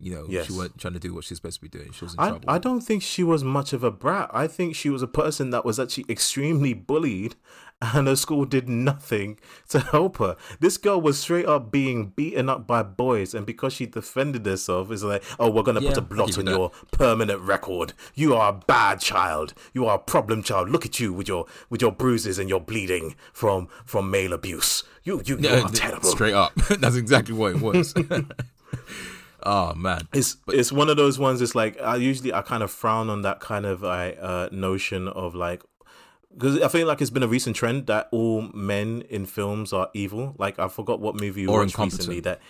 You know, Yes. she wasn't trying to do what she's supposed to be doing. She was in I, trouble. I don't think she was much of a brat. I think she was a person that was actually extremely bullied and her school did nothing to help her. This girl was straight up being beaten up by boys and because she defended herself, it's like, oh, we're going to put a blot on that. your permanent record. You are a bad child. You are a problem child. Look at you with your with your bruises and your bleeding from from male abuse. You you, you Yeah, are terrible. Straight up. That's exactly what it was. oh man. It's it's one of those ones. It's like I usually I kind of frown on that kind of like uh, notion of like because I feel like it's been a recent trend that all men in films are evil. Like I forgot what movie we Or watched incompetent. recently that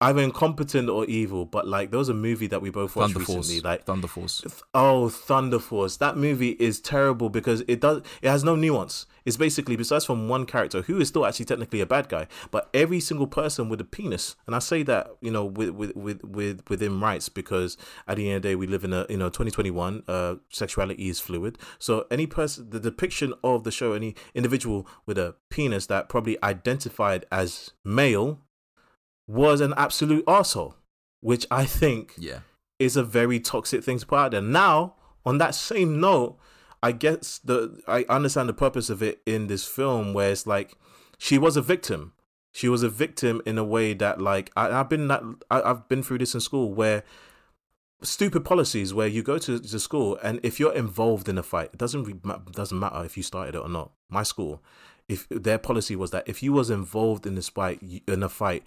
either incompetent or evil. But like there was a movie that we both watched recently. Like Thunder Force. Oh, Thunder Force. That movie is terrible because it does it has no nuance. It's basically besides from one character who is still actually technically a bad guy, but every single person with a penis. And I say that, you know, with with with, with within rights because at the end of the day we live in a you know 2021, uh sexuality is fluid. So any person the depiction of the show, any individual with a penis that probably identified as male was an absolute asshole, Which I think Yeah. is a very toxic thing to put out there. Now, on that same note, I guess the I understand the purpose of it in this film where it's like she was a victim. She was a victim in a way that like I, I've been that I, I've been through this in school where stupid policies where you go to, to school and if you're involved in a fight, it doesn't re- doesn't matter if you started it or not. My school, if their policy was that if you was involved in this fight in a fight,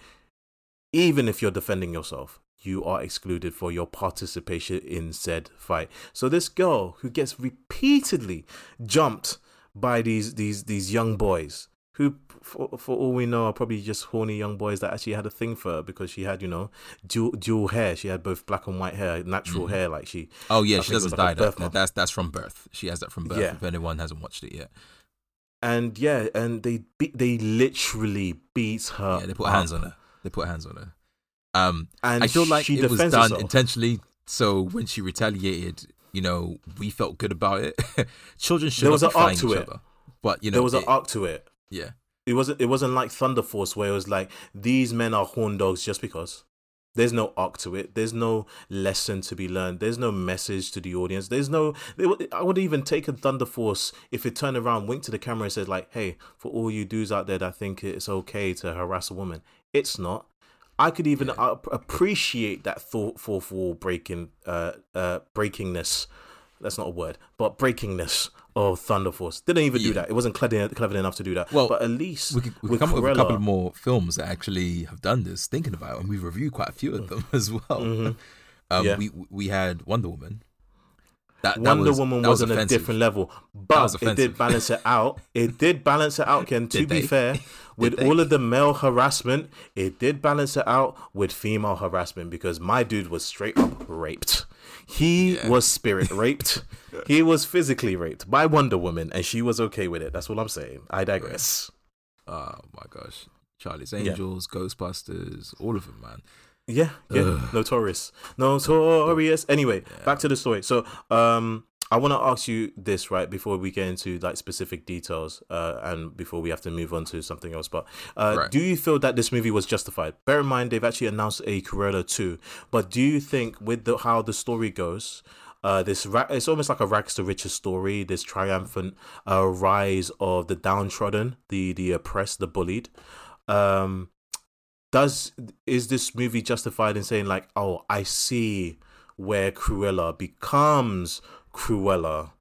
even if you're defending yourself, you are excluded for your participation in said fight. So this girl who gets repeatedly jumped by these these these young boys who for, for all we know are probably just horny young boys that actually had a thing for her because she had you know dual dual hair she had both black and white hair natural mm-hmm. hair like she Oh yeah, I she think it was doesn't like. That. That's that's from birth. She has that from birth. Yeah. If anyone hasn't watched it yet, and yeah and they beat they literally beat her yeah, they put hands on her. They put hands on her. Um, and I feel like she it was done herself. intentionally. So when she retaliated, you know, we felt good about it. Children should There was be an arc to each it. other. But you know, there was an arc to it yeah, it wasn't it wasn't like Thunder Force where it was like these men are horn dogs just because. There's no arc to it. There's no lesson to be learned. There's no message to the audience. There's no. I would even take a Thunder Force if it turned around, winked to the camera, and said like, "Hey, for all you dudes out there that think it's okay to harass a woman, it's not." I could even uh, appreciate that thought fourth wall breaking, uh, uh, breakingness. That's not a word, but breakingness of Thunder Force. Didn't even do that. It wasn't clever, clever enough to do that. Well, but at least we could, we could come up with a couple more films that actually have done this. Thinking about, it, and we've reviewed quite a few of them as well. Mhm. Um, Yeah. we we had Wonder Woman. That, that Wonder was, Woman was, on a different level, but it did balance it out. It did balance it out, Ken. To be fair, with all of the male harassment, it did balance it out with female harassment because my dude was straight up raped. He Yeah. was spirit raped. he was physically raped by Wonder Woman, and she was okay with it. That's what I'm saying. I digress. Oh my gosh, Charlie's Angels, Ghostbusters, all of them, man. Yeah, yeah, Ugh. notorious, notorious. Anyway, back to the story. So, um, I want to ask you this right before we get into like specific details, uh, and before we have to move on to something else. But, uh, Right. do you feel that this movie was justified? Bear in mind they've actually announced a Cruella two, but do you think with the how the story goes? Uh, this ra- it's almost like a rags to riches story. This triumphant uh, rise of the downtrodden, the the oppressed, the bullied. Um, does is this movie justified in saying like, oh, I see where Cruella becomes Cruella?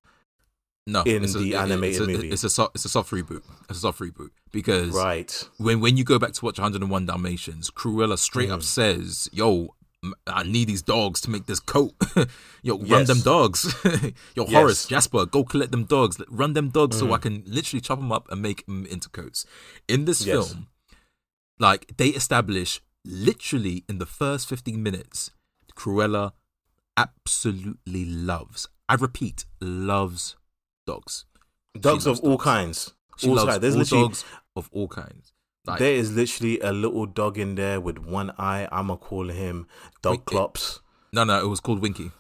No, In it's a- the animated it's a, movie. It's a soft, it's a soft reboot. It's a soft reboot because Right. when when you go back to watch 101 Dalmatians, Cruella straight Mm. up says, "Yo, I need these dogs to make this coat. Yo, run them dogs. Yo, Yes. Horace, Jasper, go collect them dogs. Run them dogs so I Mm. can literally chop them up and make them into coats." In this Yes. film, like they establish literally in the first 15 minutes, Cruella absolutely loves. I repeat, loves dogs. Dogs of all kinds. She all loves kinds. There's all literally dogs of all kinds. Like, there is literally a little dog in there with one eye. I'ma call him Dog it- Clops. no, no, it was called Winky.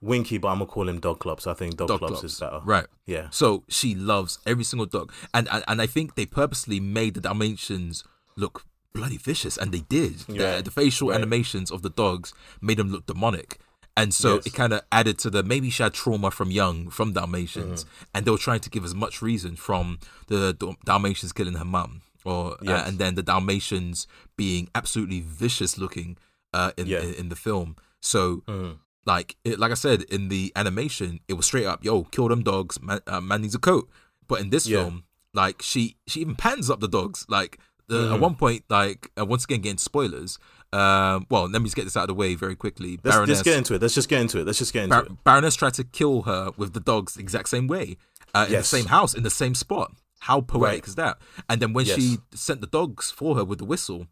Winky, but I'm gonna call him Dog Clops. I think Dog, Dog Clops Clops. is better. Right. Yeah. So she loves every single dog, and and, and I think they purposely made the Dalmatians look bloody vicious, and they did. Yeah, The, the facial right. animations of the dogs made them look demonic. And so Yes. it kind of added to the maybe she had trauma from young, from Dalmatians, Mm-hmm. and they were trying to give as much reason from the Dalmatians killing her mum, or uh, and then the Dalmatians being absolutely vicious looking uh, in, Yeah. in in the film. So Mhm. like it, like I said in the animation, it was straight up, yo, kill them dogs. Man, uh, man needs a coat. But in this Yeah. film, like she she even pans up the dogs. Like the, Mm-hmm. at one point, like uh, once again getting spoilers. Um, well, let me just get this out of the way very quickly. Let's, Baroness, let's get into it. Let's just get into it. Let's just get into Bar- it. Baroness tried to kill her with the dogs the exact same way, uh, in the same house, in the same spot. How poetic Right. is that? And then when Yes. she sent the dogs for her with the whistle,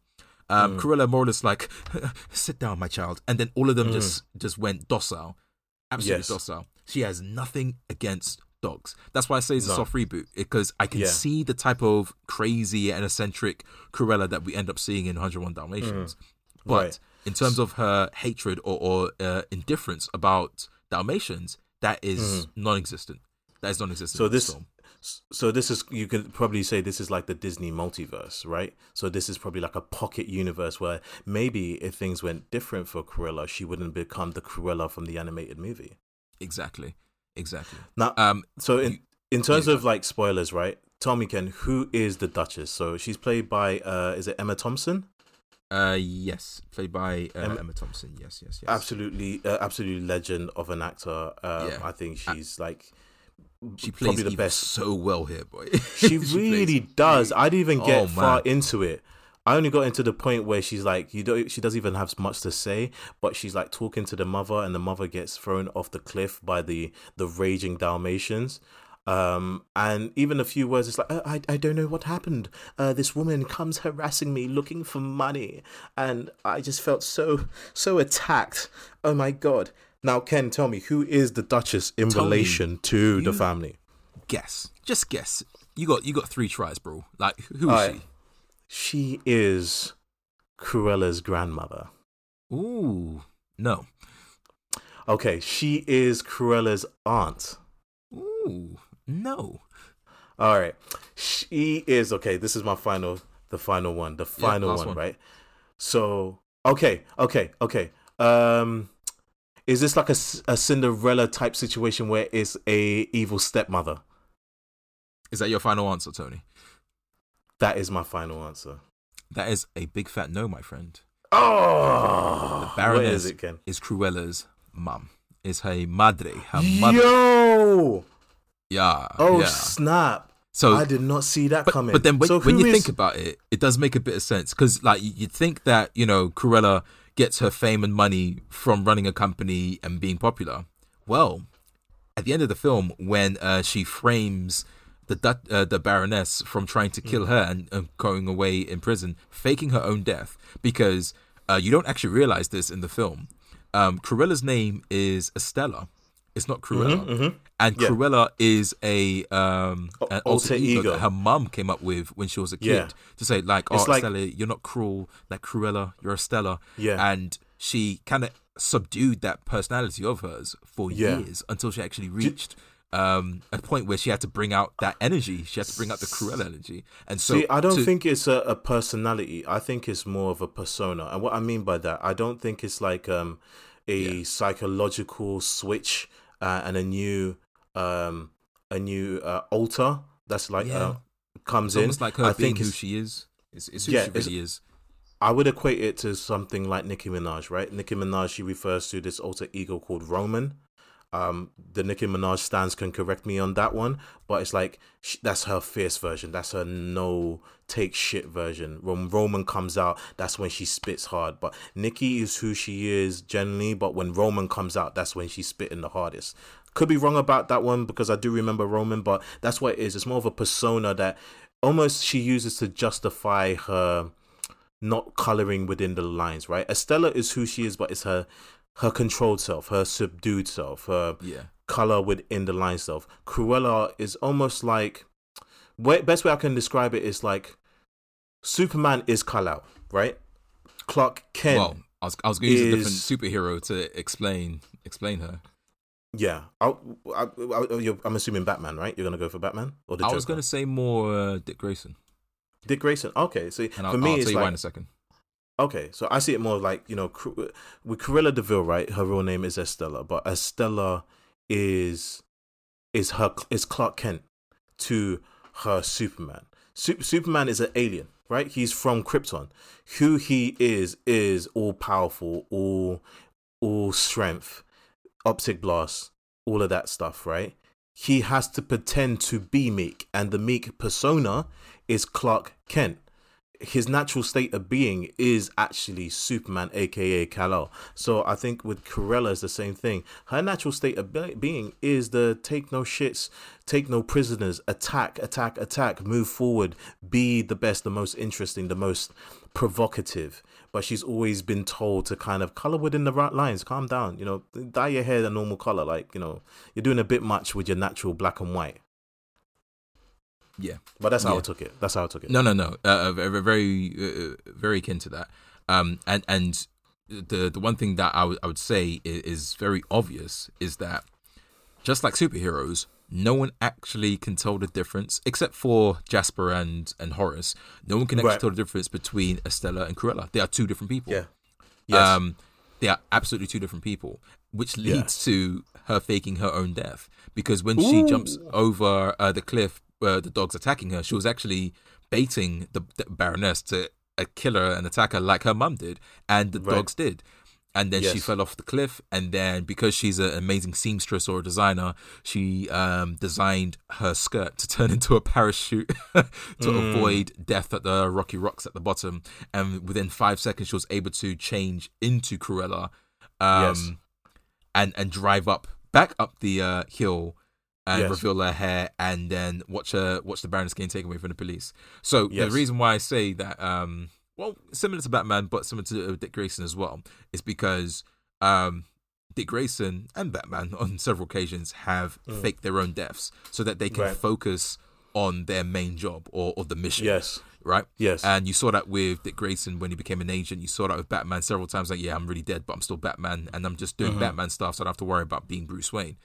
um, Mm. Cruella more or less like, "Sit down, my child," and then all of them just just went docile, absolutely Mm. Yes. docile. She has nothing against dogs. That's why I say it's a soft reboot because I can Yeah. see the type of crazy and eccentric Cruella that we end up seeing in 101 Dalmatians. But Mm. Right. in terms of her hatred or, or uh, indifference about Dalmatians, that is non-existent. That is non-existent. Mm. So this, film. so this is you could probably say this is like the Disney multiverse, right? So this is probably like a pocket universe where maybe if things went different for Cruella, she wouldn't become the Cruella from the animated movie. exactly, exactly. Now, Um, so in you- in terms yeah. of like spoilers, right? Tell me, Ken, who is the Duchess? So she's played by uh is it Emma Thompson? Uh, yes, played by uh, Em- Emma Thompson. Yes, yes, yes. Absolutely, uh, absolutely legend of an actor. Uh, Yeah. I think she's like She plays probably the best. so well here, boy. She plays really does. I didn't even get Oh, far into it. I only got into the point where she's like, you don't. She doesn't even have much to say, but she's like talking to the mother, and the mother gets thrown off the cliff by the the raging Dalmatians. Um, and even a few words, it's like, "Uh, I, I don't know what happened. Uh, this woman comes harassing me, looking for money, and I just felt so, so attacked. Oh my god! Now, Ken, tell me, who is the Duchess in Tell me, relation to the family? guess, just guess. You got you got three tries, bro. Like who is Alright. She is Cruella's grandmother. Ooh, no. Okay, she is Cruella's aunt. Ooh, no. All right, she is okay. This is my final, the final one, the final last one, one. right? So, okay, okay, okay. Um, is this like a, a Cinderella type situation where it's a evil stepmother? Is that your final answer, Tony? That is my final answer. That is a big fat no, my friend. Oh, the Baroness is it, is Cruella's mum. Is her madre, her mother. Yo! Yeah. Oh yeah. snap! So I did not see that but, coming. but then when, So when you is- think about it, it does make a bit of sense because like you- you'd think that you know Cruella gets her fame and money from running a company and being popular. Well, at the end of the film, when uh, she frames the uh, the Baroness from trying to kill her and, and going away in prison, faking her own death, because uh, you don't actually realize this in the film. Um, Cruella's name is Estella. It's not Cruella, mhm. and Yeah. Cruella is a um an alter alter ego, ego. that her mum came up with when she was a kid Yeah. to say like, "Oh, like- Estella, you're not cruel, like Cruella, you're a Stella." Yeah. and she kind of subdued that personality of hers for Yeah. years until she actually reached um a point where she had to bring out that energy. She had to bring out the Cruella energy, and so See, I don't to- think it's a, a personality. I think it's more of a persona. And what I mean by that, I don't think it's like um, a psychological switch uh, and a new um, a new uh, alter that's like Yeah. uh, comes it's in. almost like her I being think who she is. It's, it's who Yeah, she really is. I would equate it to something like Nicki Minaj, right? Nicki Minaj, she refers to this alter ego called Roman. Um, the Nicki Minaj stands can correct me on that one, but it's like that's her fierce version. That's her no take shit version. When Roman comes out, that's when she spits hard. But Nicki is who she is generally, but when Roman comes out, that's when she's spitting the hardest. Could be wrong about that one because I do remember Roman, but that's what it is. It's more of a persona that almost she uses to justify her not coloring within the lines, right? Estella is who she is, but it's her her controlled self, her subdued self, her Yeah. color within the line self. Cruella is almost like best way I can describe it is like Superman is Kal-El, right? Clark Kent, Well, I was I was going to use a different superhero to explain explain her. yeah. I, I, I, you're, I'm assuming Batman, right? You're gonna go for Batman or the I Joker? was going to say more uh, Dick Grayson. Dick Grayson. Okay, so And for I'll, me, I'll it's tell you why like in a second. Okay, so I see it more like you know, with Cruella de Vil, right? Her real name is Estella, but Estella is is her is Clark Kent to her Superman. Sup- Superman is an alien, right? He's from Krypton. Who he is is all powerful, all all strength, optic blast, all of that stuff, right? He has to pretend to be meek, and the meek persona is Clark Kent his natural state of being is actually Superman, aka Kal-El. So I think with Cruella is the same thing. Her natural state of be- being is the take no shits, take no prisoners, attack, attack, attack, move forward, be the best, the most interesting, the most provocative. But she's always been told to kind of color within the right lines. Calm down, you know, dye your hair the normal color. Like you know, you're doing a bit much with your natural black and white. Yeah. But that's how I took it. That's how I took it. No, no, no. Uh, very, very, uh, very akin to that. Um, and and the the one thing that I would I would say is, is very obvious is that just like superheroes, no one actually can tell the difference except for Jasper and and Horace. No one can actually Right. tell the difference between Estella and Cruella. They are two different people. Yeah. Yes. Um, they are absolutely two different people, which leads to her faking her own death. Because when she jumps over uh, the cliff, uh, the dog's attacking her. She was actually baiting the, the Baroness to uh, kill her and attack her like her mum did, and the Right. dogs did. And then she fell off the cliff, and then because she's an amazing seamstress or a designer, she um, designed her skirt to turn into a parachute to Mm. avoid death at the rocky rocks at the bottom. And within five seconds, she was able to change into Cruella, um, Yes. and and drive up back up the uh, hill and Yes. reveal her hair, and then watch her watch the Baroness getting taken away from the police. So Yes. the reason why I say that, um, well, similar to Batman, but similar to uh, Dick Grayson as well, is because um, Dick Grayson and Batman on several occasions have faked their own deaths so that they can Mm. Right. focus on their main job or, or the mission. Yes. Right? Yes. And you saw that with Dick Grayson when he became an agent. You saw that with Batman several times. Like, yeah, I'm really dead, but I'm still Batman, and I'm just doing Batman stuff, so I don't have to worry about being Bruce Wayne.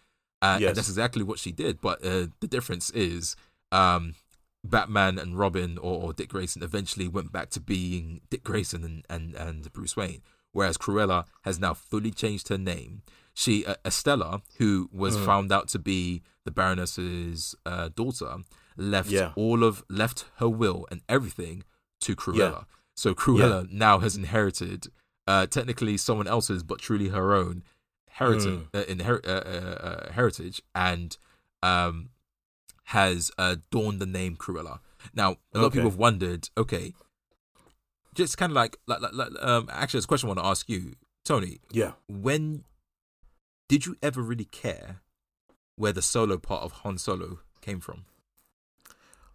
Uh, Yes. And that's exactly what she did. But uh, the difference is, um, Batman and Robin or, or Dick Grayson eventually went back to being Dick Grayson and, and, and Bruce Wayne, whereas Cruella has now fully changed her name. She uh, Estella, who was Mm. found out to be the Baroness's uh, daughter, left Yeah. all of left her will and everything to Cruella. So Cruella now has inherited uh, technically someone else's, but truly her own heritage, Mm. uh, inher- uh, uh, uh, heritage, and um, has uh, dawned the name Cruella. Now, a lot of people have wondered, okay, just kind of like, like, like, like um, actually, this question I want to ask you, Tony. Yeah. When did you ever really care where the solo part of Han Solo came from?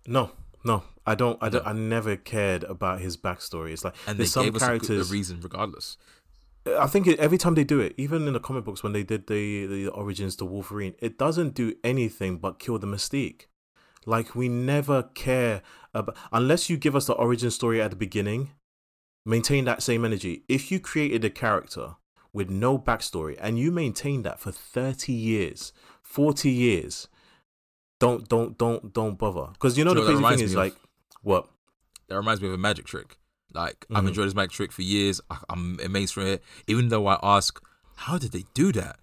No, no, I don't. I don't. I never cared about his backstory. It's like And they there's some gave us a, good- a reason, regardless. I think every time they do it, even in the comic books when they did the the origins to Wolverine, it doesn't do anything but kill the mystique. Like we never care about unless you give us the origin story at the beginning. Maintain that same energy. If you created a character with no backstory and you maintain that for thirty years, forty years, don't don't don't don't bother. Because you know Do the you know crazy thing is of? like what That reminds me of a magic trick. Like I've Mhm. enjoyed this magic trick for years. I, I'm amazed from it. Even though I ask, how did they do that?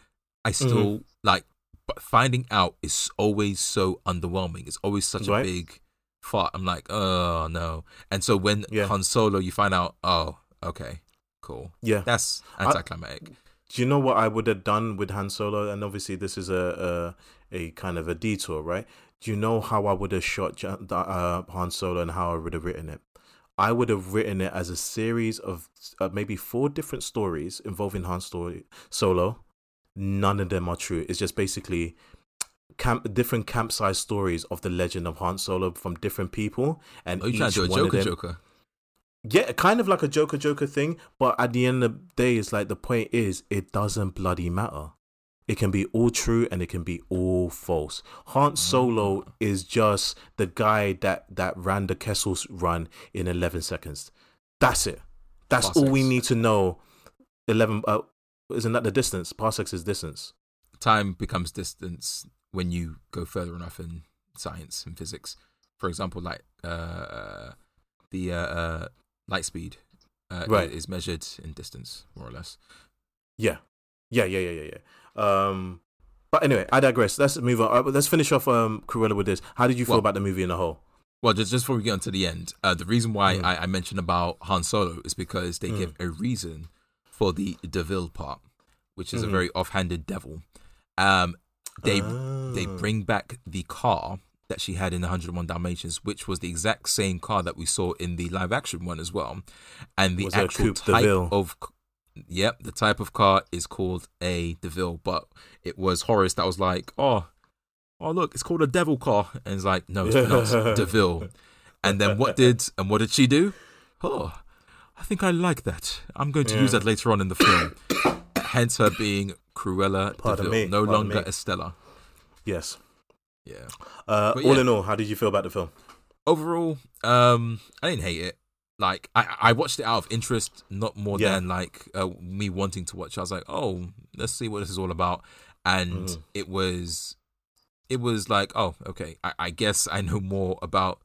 I Mm-hmm. still like, but finding out is always so underwhelming. It's always such Right. a big fart. I'm like, oh no. And so when Yeah. Han Solo, you find out, oh, okay, cool. yeah. That's anticlimactic. Do you know what I would have done with Han Solo? And obviously, this is a a, a kind of a detour, right? Do you know how I would have shot uh, Han Solo and how I would have written it? I would have written it as a series of uh, maybe four different stories involving Han story, Solo. None of them are true. It's just basically camp different campsite stories of the legend of Han Solo from different people, and oh, you trying each to do a one of Joker them- Joker? yeah, kind of like a Joker Joker thing, but at the end of the day, it's like the point is it doesn't bloody matter. It can be all true and it can be all false. Han Solo is just the guy that that ran the Kessel's run in eleven seconds. That's it. That's all we need to know. Eleven. Uh, isn't that the distance? Parsecs is distance. time becomes distance when you go further enough in science and physics. For example, like uh, the uh, uh, light speed uh, Right. is measured in distance, more or less. Yeah, yeah, yeah, yeah, yeah, yeah. Um, but anyway, I digress. Let's move on. Uh, let's finish off um Cruella with this. How did you feel Well- about the movie in the whole? Well, just just before we get on to the end, uh, the reason why Mm. I, I mentioned about Han Solo is because they Mm. give a reason for the de Vil part, which is a Mhm. very offhanded devil. Um, they they Ah. bring back the car that she had in 101 Dalmatians, which was the exact same car that we saw in the live action one as well, and the Was a actual type DeVille? of yep, the type of car is called a Deville, but it was Horace that was like, oh. Oh look, it's called a devil car, and it's like, no, it's pronounced Deville. And then what did and what did she do? Oh, I think I like that. I'm going to use that later on in the film. Hence her being Cruella Pardon de Vil, me, no pardon longer me. Estella. Yes. Yeah. Uh, all yeah. in all, how did you feel about the film? Overall, um, I didn't hate it. Like I, I watched it out of interest, not more Yeah. than like uh, me wanting to watch. I was like, oh, let's see what this is all about, and Mhm. it was, it was like, oh, okay. I, I guess I know more about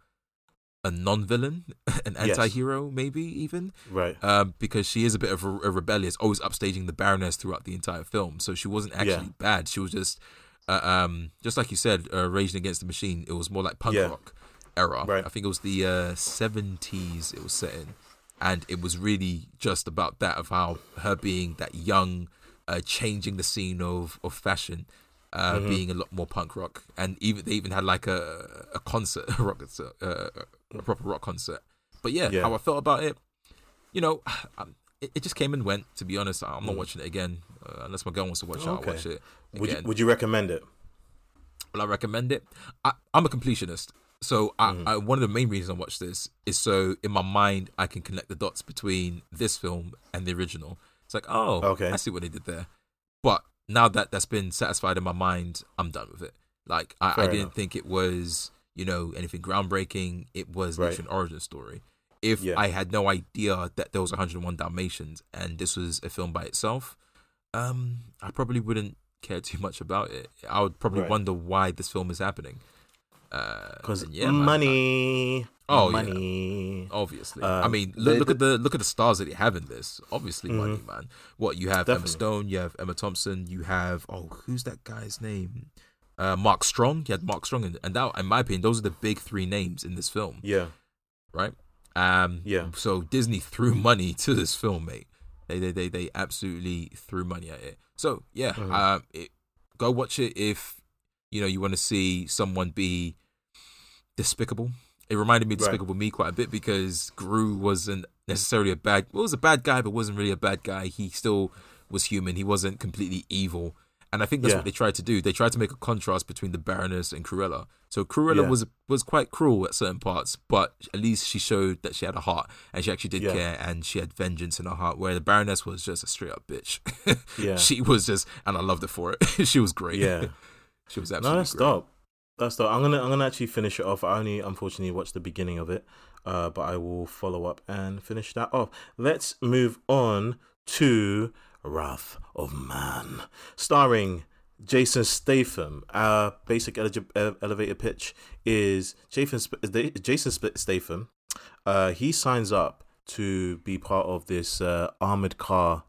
a non-villain, an anti-hero, maybe even, Right. um, because she is a bit of a, a rebellious, always upstaging the Baroness throughout the entire film. So she wasn't actually Yeah. bad. She was just, uh, um, just like you said, uh, raging against the machine. It was more like punk Yeah. rock era. Right. I think it was the uh, seventies. it was set in, and it was really just about that of how her being that young, uh, changing the scene of of fashion. Uh, Mhm. being a lot more punk rock, and even they even had like a a concert, a rock concert, uh, a proper rock concert. But yeah, Yeah. how I felt about it, you know, um, it, it just came and went. To be honest, I'm not Mm. watching it again uh, unless my girl wants to watch it. Okay. I'll watch it Would you, would you recommend it? Will I recommend it? I, I'm a completionist, so I, Mhm. I, one of the main reasons I watch this is so in my mind I can connect the dots between this film and the original. It's like, oh, Okay. I see what they did there. But now that that's been satisfied in my mind, I'm done with it. Like I, I didn't enough. think it was, you know, anything groundbreaking. It was Right. an origin story. If Yeah. I had no idea that there was 101 Dalmatians and this was a film by itself, um, I probably wouldn't care too much about it. I would probably Right. wonder why this film is happening. Because Because yeah, man, money. Oh, yeah. money. obviously. Um, I mean, look, look at the look at the stars that you have in this. Obviously, Mhm. money, man. What you have Emma Stone, you have Emma Thompson, you have oh, who's that guy's name? Uh, Mark Strong. You had Mark Strong, in, and that, in my opinion, those are the big three names in this film, Yeah. right? Um, Yeah. So Disney threw money to this film, mate. They they they, they absolutely threw money at it. So yeah, Mhm. um, it, go watch it if you know you want to see someone be despicable. It reminded me of Right. Despicable Me quite a bit because Gru wasn't necessarily a bad. Well, was a bad guy, but wasn't really a bad guy. He still was human. He wasn't completely evil. And I think that's Yeah. what they tried to do. They tried to make a contrast between the Baroness and Cruella. So Cruella Yeah. was was quite cruel at certain parts, but at least she showed that she had a heart and she actually did Yeah. care and she had vengeance in her heart. Where the Baroness was just a straight up bitch. Yeah. she was just, and I loved it for it. she was great. Yeah. she was No, absolutely that's great. dope. That's dope. I'm gonna I'm gonna actually finish it off. I only unfortunately watched the beginning of it, uh, but I will follow up and finish that off. Let's move on to Wrath of Man, starring Jason Statham. Our basic uh, elevator pitch is Jason Jason Statham. Uh, he signs up to be part of this uh, armored car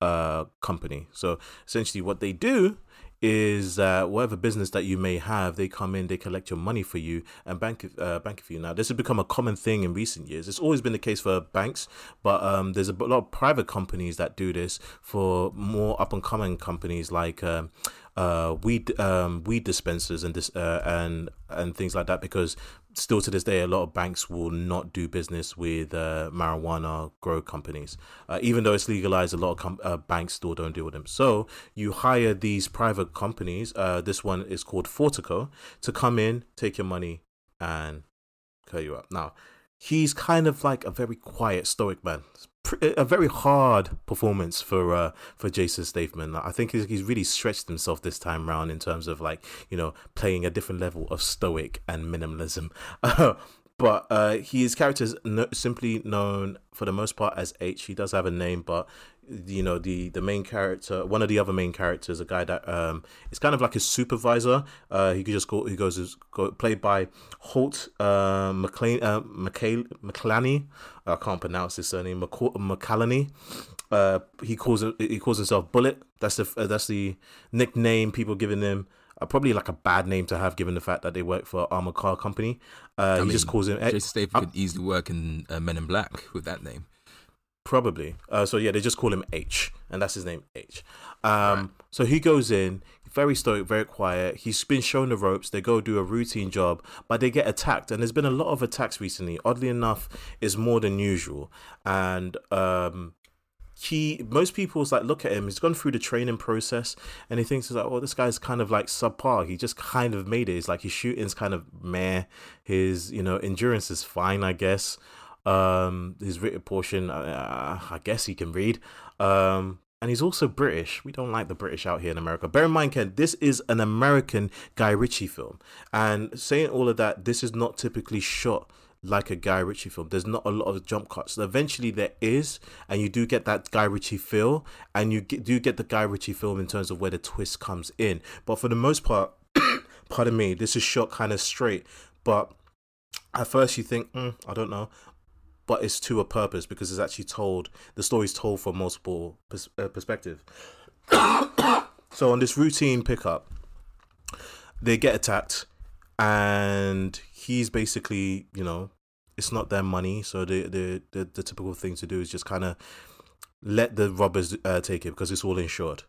uh, company. So essentially, what they do is that whatever business that you may have, they come in, they collect your money for you and bank uh, bank for you. Now, this has become a common thing in recent years. It's always been the case for banks, but um, there's a lot of private companies that do this for more up and coming companies like um, uh, weed um, weed dispensers and this uh, and and things like that. Because still to this day, a lot of banks will not do business with uh, marijuana grow companies, uh, even though it's legalized. A lot of com- uh, banks still don't deal with them. So you hire these private companies. Uh, this one is called Fortico to come in, take your money, and clear you up. Now he's kind of like a very quiet, stoic man. A very hard performance for uh, for Jason Statham. I think he's, he's really stretched himself this time round in terms of like you know playing a different level of stoic and minimalism. but uh, his character is no, simply known for the most part as H. He does have a name, but you know the the main character, one of the other main characters, a guy that um it's kind of like his supervisor. Uh, he could just go. He goes is go, played by Holt uh, McLean uh, McCall, McClany. I can't pronounce his surname. McCallany. Uh, he calls he calls himself Bullet. That's the uh, that's the nickname people giving him. Uh, probably like a bad name to have, given the fact that they work for Armored Car Company. Uh, he mean, just calls him. Jason Statham could easily work in uh, Men in Black with that name. Probably. Uh, so yeah, they just call him H, and that's his name, H. Um, right. So he goes in, very stoic, very quiet. He's been shown the ropes. They go do a routine job, but they get attacked, and there's been a lot of attacks recently. Oddly enough, is more than usual, and um, he most people's like look at him he's gone through the training process and he thinks he's like oh this guy's kind of like subpar he just kind of made it it's like his shooting's kind of meh his you know endurance is fine i guess um, his written portion, uh, I guess he can read. Um, and he's also British. We don't like the British out here in America. Bear in mind, Ken, this is an American Guy Ritchie film. And saying all of that, this is not typically shot like a Guy Ritchie film. There's not a lot of jump cuts. Eventually, there is, and you do get that Guy Ritchie feel, and you get, do get the Guy Ritchie film in terms of where the twist comes in. But for the most part, pardon me, this is shot kind of straight. But at first, you think, mm, I don't know but it's to a purpose because it's actually told the story's told from multiple pers- uh, perspectives. so on this routine pickup, they get attacked, and he's basically you know it's not their money, so the the the, the typical thing to do is just kind of let the robbers uh, take it because it's all insured.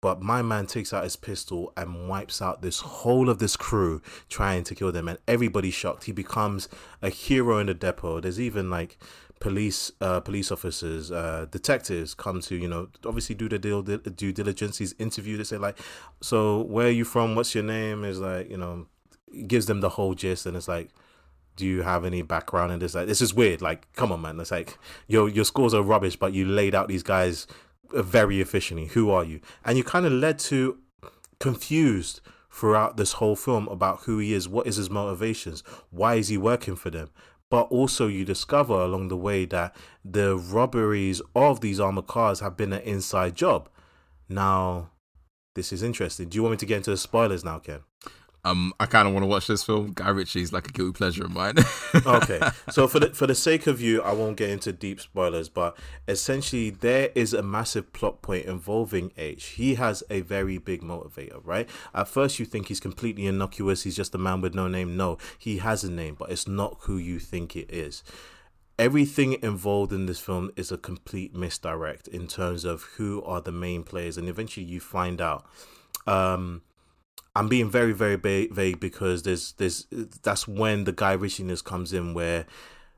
But my man takes out his pistol and wipes out this whole of this crew trying to kill them, and everybody's shocked. He becomes a hero in the depot. There's even like police, uh, police officers, uh, detectives come to you know obviously do the deal due diligence. He's interviewed. They say like, so where are you from? What's your name? Is like you know, gives them the whole gist, and it's like do you have any background in this? Like, this is weird. Like, come on, man. It's like your your scores are rubbish, but you laid out these guys Uh, very efficiently. Who are you? And you kind of led to confused throughout this whole film about who he is, what is his motivations, why is he working for them. But also, you discover along the way that the robberies of these armored cars have been an inside job. Now, this is interesting. Do you want me to get into the spoilers now, Ken? Um, I kind of want to watch this film. Guy Ritchie is like a guilty pleasure of mine. okay, so for the for the sake of you, I won't get into deep spoilers, but essentially there is a massive plot point involving H. He has a very big motivator, right? At first, you think he's completely innocuous. He's just a man with no name. No, he has a name, but it's not who you think it is everything involved in this film is a complete misdirect in terms of who are the main players and eventually you find out um, I'm being very very vague because there's there's that's when the Guy Ritchiness comes in where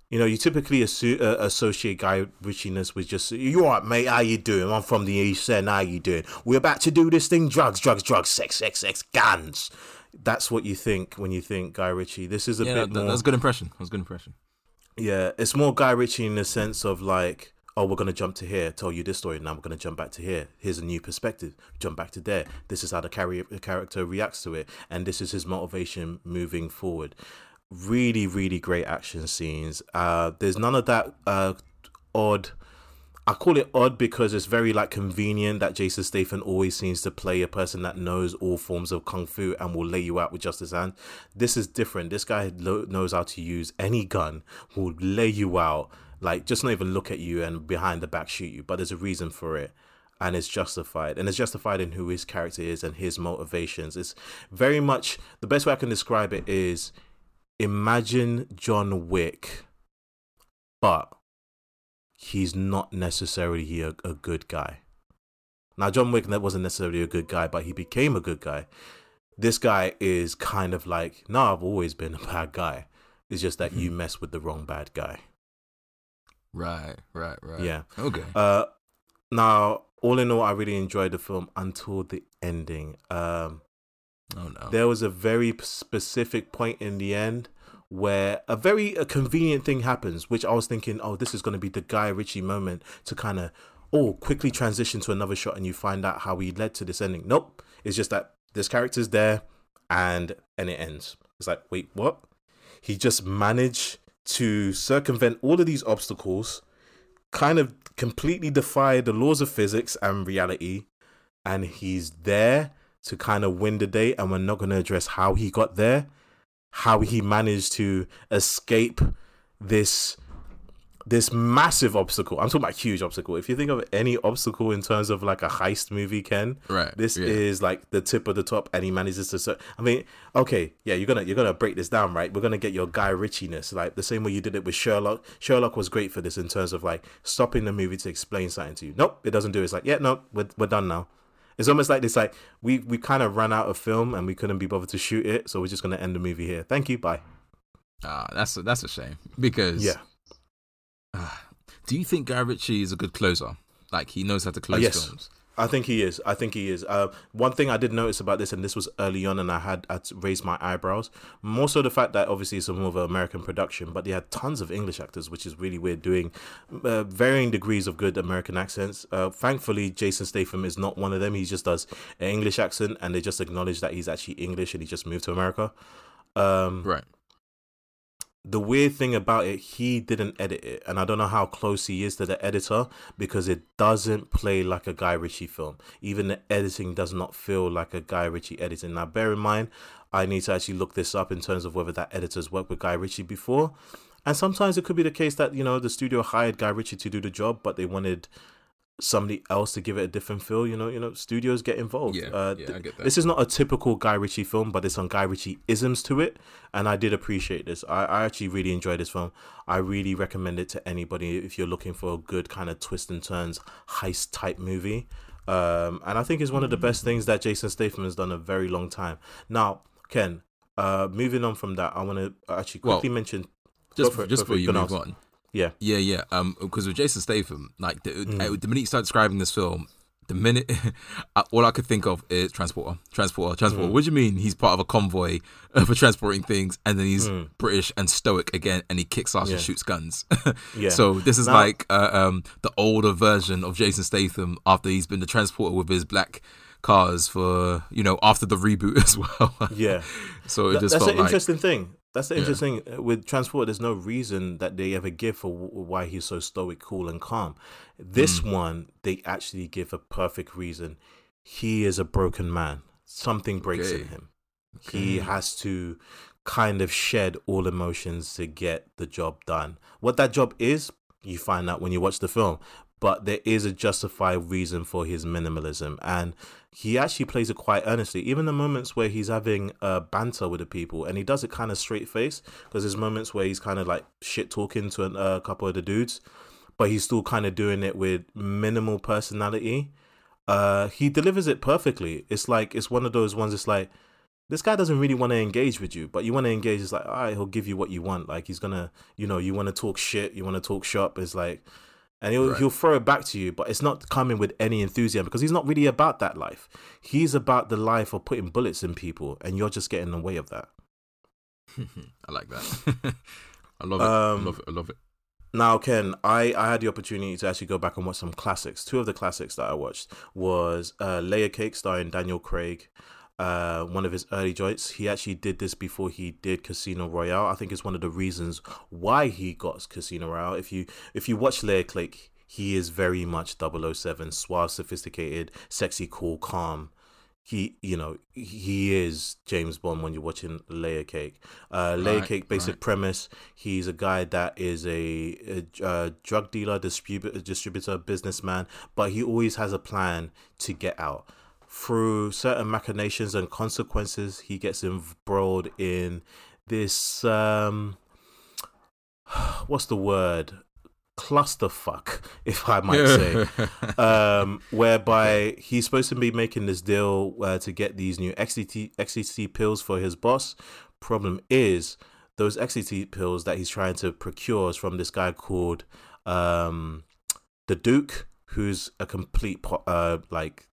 you know you typically assu- uh, associate Guy Ritchiness with just you alright mate? How you doing? I'm from the east end. How you doing? We're about to do this thing? Drugs drugs drugs sex sex sex guns. That's what you think when you think Guy Ritchie. This is a yeah, bit that, more that's a good impression. That's a good impression. Yeah it's more Guy Ritchie in the sense of like oh, we're going to jump to here, tell you this story. Now we're going to jump back to here. Here's a new perspective. Jump back to there. This is how the, character reacts to it. And this is his motivation moving forward. Really, really great action scenes. Uh, there's none of that uh, odd. I call it odd because it's very like convenient that Jason Statham always seems to play a person that knows all forms of kung fu and will lay you out with just his hand. This is different. This guy knows how to use any gun, will lay you out like just not even look at you and behind the back shoot you but there's a reason for it and it's justified and it's justified in who his character is and his motivations. It's very much the best way i can describe it is imagine john wick but he's not necessarily a, a good guy. Now john wick wasn't necessarily a good guy but he became a good guy. This guy is kind of like no i've always been a bad guy. It's just that mm-hmm. you mess with the wrong bad guy Right, right, right. Yeah. Okay. Uh, now, all in all, I really enjoyed the film until the ending. Um, oh no. There was a very specific point in the end where a very a convenient thing happens, which I was thinking, oh, this is going to be the Guy Ritchie moment to kind of, oh, quickly transition to another shot, and you find out how he led to this ending. Nope, it's just that this character's there, and and it ends. It's like, wait, what? He just managed to circumvent all of these obstacles, kind of completely defy the laws of physics and reality, and he's there to kind of win the day. And we're not going to address how he got there, how he managed to escape this this massive obstacle. I'm talking about huge obstacle. If you think of any obstacle in terms of like a heist movie, Ken, Right, This yeah. is like the tip of the top, and he manages to. cer- I mean, okay, yeah, you're gonna you're gonna break this down, right? We're gonna get your Guy Ritchie-ness, like the same way you did it with Sherlock. Sherlock was great for this in terms of like stopping the movie to explain something to you. Nope, it doesn't do. it. It's like, yeah, no, we're we're done now. It's almost like this, like we we kind of ran out of film and we couldn't be bothered to shoot it, so we're just gonna end the movie here. Thank you, bye. Ah, that's a, that's a shame because Yeah. Do you think Guy Ritchie is a good closer? Like he knows how to close yes. films. I think he is. I think he is. Uh, one thing I did notice about this, and this was early on, and I had I raised my eyebrows. More so the fact that obviously it's a more of an American production, but they had tons of English actors, which is really weird. Doing uh, varying degrees of good American accents. Uh, thankfully, Jason Statham is not one of them. He just does an English accent, and they just acknowledge that he's actually English and he just moved to America. Um, Right. The weird thing about it, he didn't edit it, and I don't know how close he is to the editor because it doesn't play like a Guy Ritchie film. Even the editing does not feel like a Guy Ritchie editing. Now, bear in mind, I need to actually look this up in terms of whether that editor's worked with Guy Ritchie before. And sometimes it could be the case that you know the studio hired Guy Ritchie to do the job, but they wanted somebody else to give it a different feel. You know, you know, studios get involved. Yeah, uh, yeah, I get that. This is not a typical Guy Ritchie film, but there's some Guy Ritchie isms to it, and I did appreciate this. I, I actually really enjoyed this film. I really recommend it to anybody if you're looking for a good kind of twist and turns heist type movie. Um, and I think it's one of the best things that Jason Statham has done a very long time. Now, Ken, uh, moving on from that, I want to actually Well, quickly mention. Just for just before you move on. Yeah, Yeah, yeah. Um, because with Jason Statham, like the, Mm. uh, the minute you start describing this film, the minute uh, all I could think of is transporter, transporter, transporter. Mm. What do you mean? He's part of a convoy for transporting things, and then he's Mm. British and stoic again, and he kicks ass Yeah. and shoots guns. Yeah. So this is Now- like uh, um the older version of Jason Statham after he's been the transporter with his black cars for you know after the reboot as well. yeah. so it That- just that's an like interesting thing. That's the interesting thing with Transport. There's no reason that they ever give for why he's so stoic, cool, and calm. This Hmm. one, they actually give a perfect reason. He is a broken man. Something breaks in Okay. him. He has to kind of shed all emotions to get the job done. What that job is, you find out when you watch the film. But there is a justified reason for his minimalism, and he actually plays it quite earnestly. Even the moments where he's having uh, banter with the people, and he does it kind of straight face, because there's moments where he's kind of like shit talking to a uh, couple of the dudes, but he's still kind of doing it with minimal personality. Uh, he delivers it perfectly. It's like it's one of those ones. It's like this guy doesn't really want to engage with you, but you want to engage. It's like, all right, he'll give you what you want. Like he's gonna, you know, you want to talk shit, you want to talk shop. It's like, and he'll Right. he'll throw it back to you, but it's not coming with any enthusiasm because he's not really about that life. He's about the life of putting bullets in people, and you're just getting in the way of that. I like that. I love it. I Um, love it. I love it. Now, Ken, I, I had the opportunity to actually go back and watch some classics. Two of the classics that I watched was uh, Layer Cake starring Daniel Craig. Uh, one of his early joints. He actually did this before he did Casino Royale. I think it's one of the reasons why he got Casino Royale. If you if you watch Layer Cake, he is very much 007, suave, sophisticated, sexy, cool, calm. He, you know, he is James Bond when you're watching Layer Cake. Uh, Layer Right, Cake, basic right. premise: he's a guy that is a, a, uh drug dealer, distributor, distributor, businessman, but he always has a plan to get out. Through certain machinations and consequences, he gets embroiled in this. Um, what's the word? Clusterfuck, if I might say um, whereby he's supposed to be making this deal uh, to get these new XCT, XCT pills for his boss. Problem is, those XCT pills that he's trying to procure is from this guy called um, the Duke, who's a complete uh, like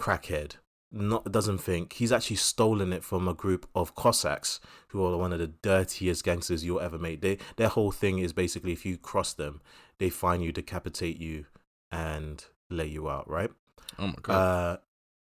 crackhead. Not doesn't think he's actually stolen it from a group of Cossacks who are one of the dirtiest gangsters you'll ever meet. They their whole thing is basically if you cross them, they find you, decapitate you, and lay you out. Right? Oh my god. Uh,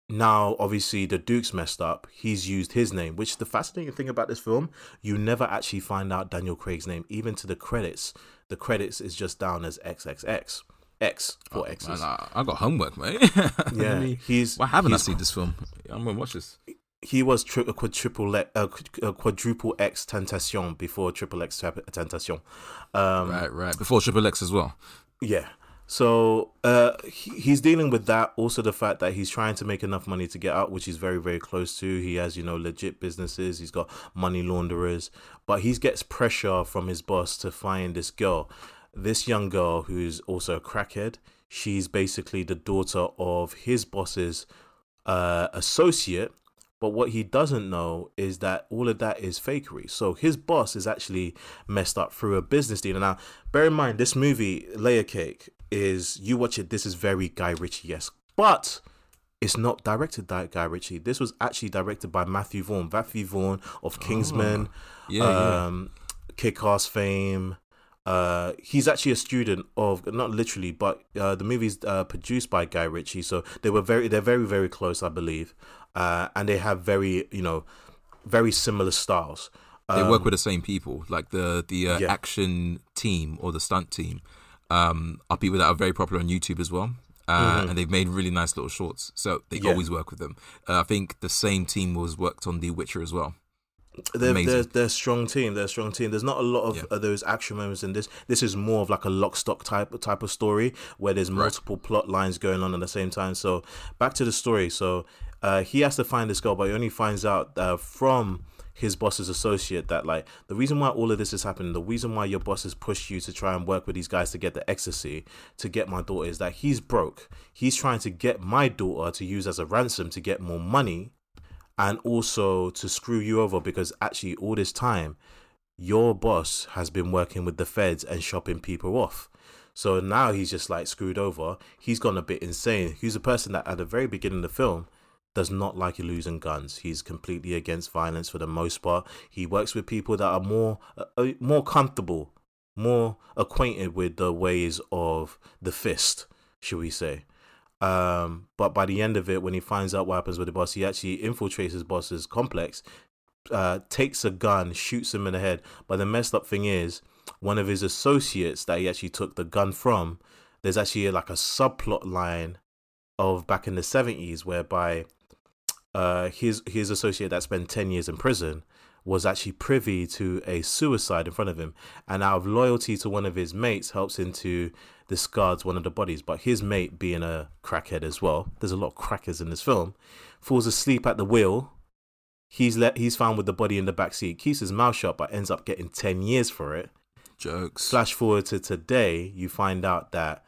now obviously the Duke's messed up. He's used his name, which the fascinating thing about this film, you never actually find out Daniel Craig's name, even to the credits. The credits is just down as XXX. X for oh, X's. Man, I, I, got homework, mate. yeah, he's. Why haven't he's, I seen this film? I'm gonna watch this. He was tri- a quadruple uh, quadruple X Tentation before triple X Tentation. Um, right, right. Before triple X as well. Yeah. So uh, he, he's dealing with that. Also, the fact that he's trying to make enough money to get out, which he's very, very close to. He has, you know, legit businesses. He's got money launderers, but he gets pressure from his boss to find this girl, this young girl who's also a crackhead. She's basically the daughter of his boss's uh, associate, but what he doesn't know is that all of that is fakery. So his boss is actually messed up through a business deal. Now, bear in mind, this movie, Layer Cake, is you watch it. This is very Guy Ritchie yes, but it's not directed by Guy Ritchie. This was actually directed by Matthew Vaughn. Matthew Vaughn of Kingsman, oh, yeah, um, yeah. Kick-Ass fame. Uh, he's actually a student of not literally, but uh, the movie's uh, produced by Guy Ritchie, so they were very they're very very close, I believe, uh, and they have very you know very similar styles. They um, work with the same people, like the the uh, yeah. action team or the stunt team um, are people that are very popular on YouTube as well. Uh, mm-hmm. And they've made really nice little shorts, so they yeah. always work with them. Uh, I think the same team was worked on The Witcher as well. They're, they're, they're a strong team. They're a strong team. There's not a lot of yeah. those action moments in this. This is more of like a lock stock type type of story where there's multiple right. plot lines going on at the same time. So back to the story. So uh, he has to find this girl, but he only finds out uh, from his boss's associate that like the reason why all of this is happening, the reason why your boss has pushed you to try and work with these guys to get the ecstasy to get my daughter is that he's broke. He's trying to get my daughter to use as a ransom to get more money and also to screw you over because actually all this time your boss has been working with the feds and shopping people off. So now he's just like screwed over. He's gone a bit insane. He's a person that at the very beginning of the film does not like losing guns. He's completely against violence for the most part. He works with people that are more uh, uh, more comfortable, more acquainted with the ways of the fist, should we say. Um, but by the end of it, when he finds out what happens with the boss, he actually infiltrates his boss's complex, uh, takes a gun, shoots him in the head. But the messed up thing is, one of his associates that he actually took the gun from, there's actually like a subplot line of back in the 70s whereby uh, his his associate that spent ten years in prison was actually privy to a suicide in front of him, and out of loyalty to one of his mates, helps him to discards one of the bodies. But his mate, being a crackhead as well, there's a lot of crackers in this film, falls asleep at the wheel. He's let he's found with the body in the back seat, keeps his mouth shut, but ends up getting ten years for it. Jokes. Flash forward to today, you find out that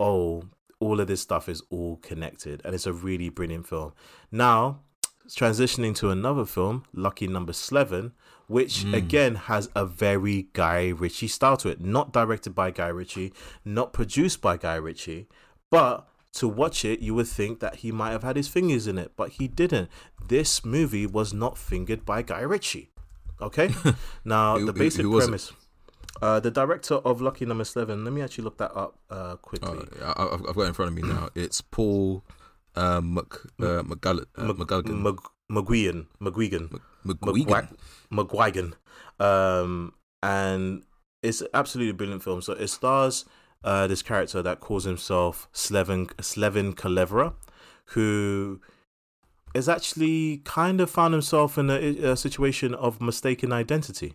oh, all of this stuff is all connected, and it's a really brilliant film. Now, transitioning to another film, Lucky Number Slevin, which mm. again has a very Guy Ritchie style to it. Not directed by Guy Ritchie, not produced by Guy Ritchie, but to watch it, you would think that he might have had his fingers in it, but he didn't. This movie was not fingered by Guy Ritchie. Okay, now who, the basic who, who premise. Uh, the director of Lucky Number Slevin. Let me actually look that up uh, quickly. Uh, I've got it in front of me now. It's Paul uh, Mc, uh, McGull- uh, McGuigan. McGuigan. McGuigan. McGuigan. Um, and it's absolutely a brilliant film. So it stars uh, this character that calls himself Slevin, Slevin Kelevra, who is actually kind of found himself in a, a, situation of mistaken identity.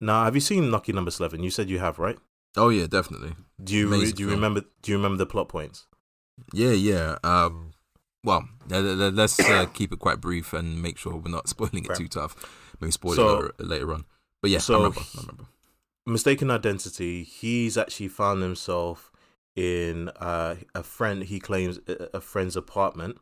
Now, have you seen Lucky Number Slevin? You said you have, right? Oh yeah, definitely. Do you re- do you remember? Do you remember the plot points? Yeah, yeah. Um, well, let's uh, keep it quite brief and make sure we're not spoiling it right. too tough. Maybe spoil so, it later, later, on. But yeah, so I remember, I remember. Mistaken identity. He's actually found himself in uh, a friend. He claims a friend's apartment,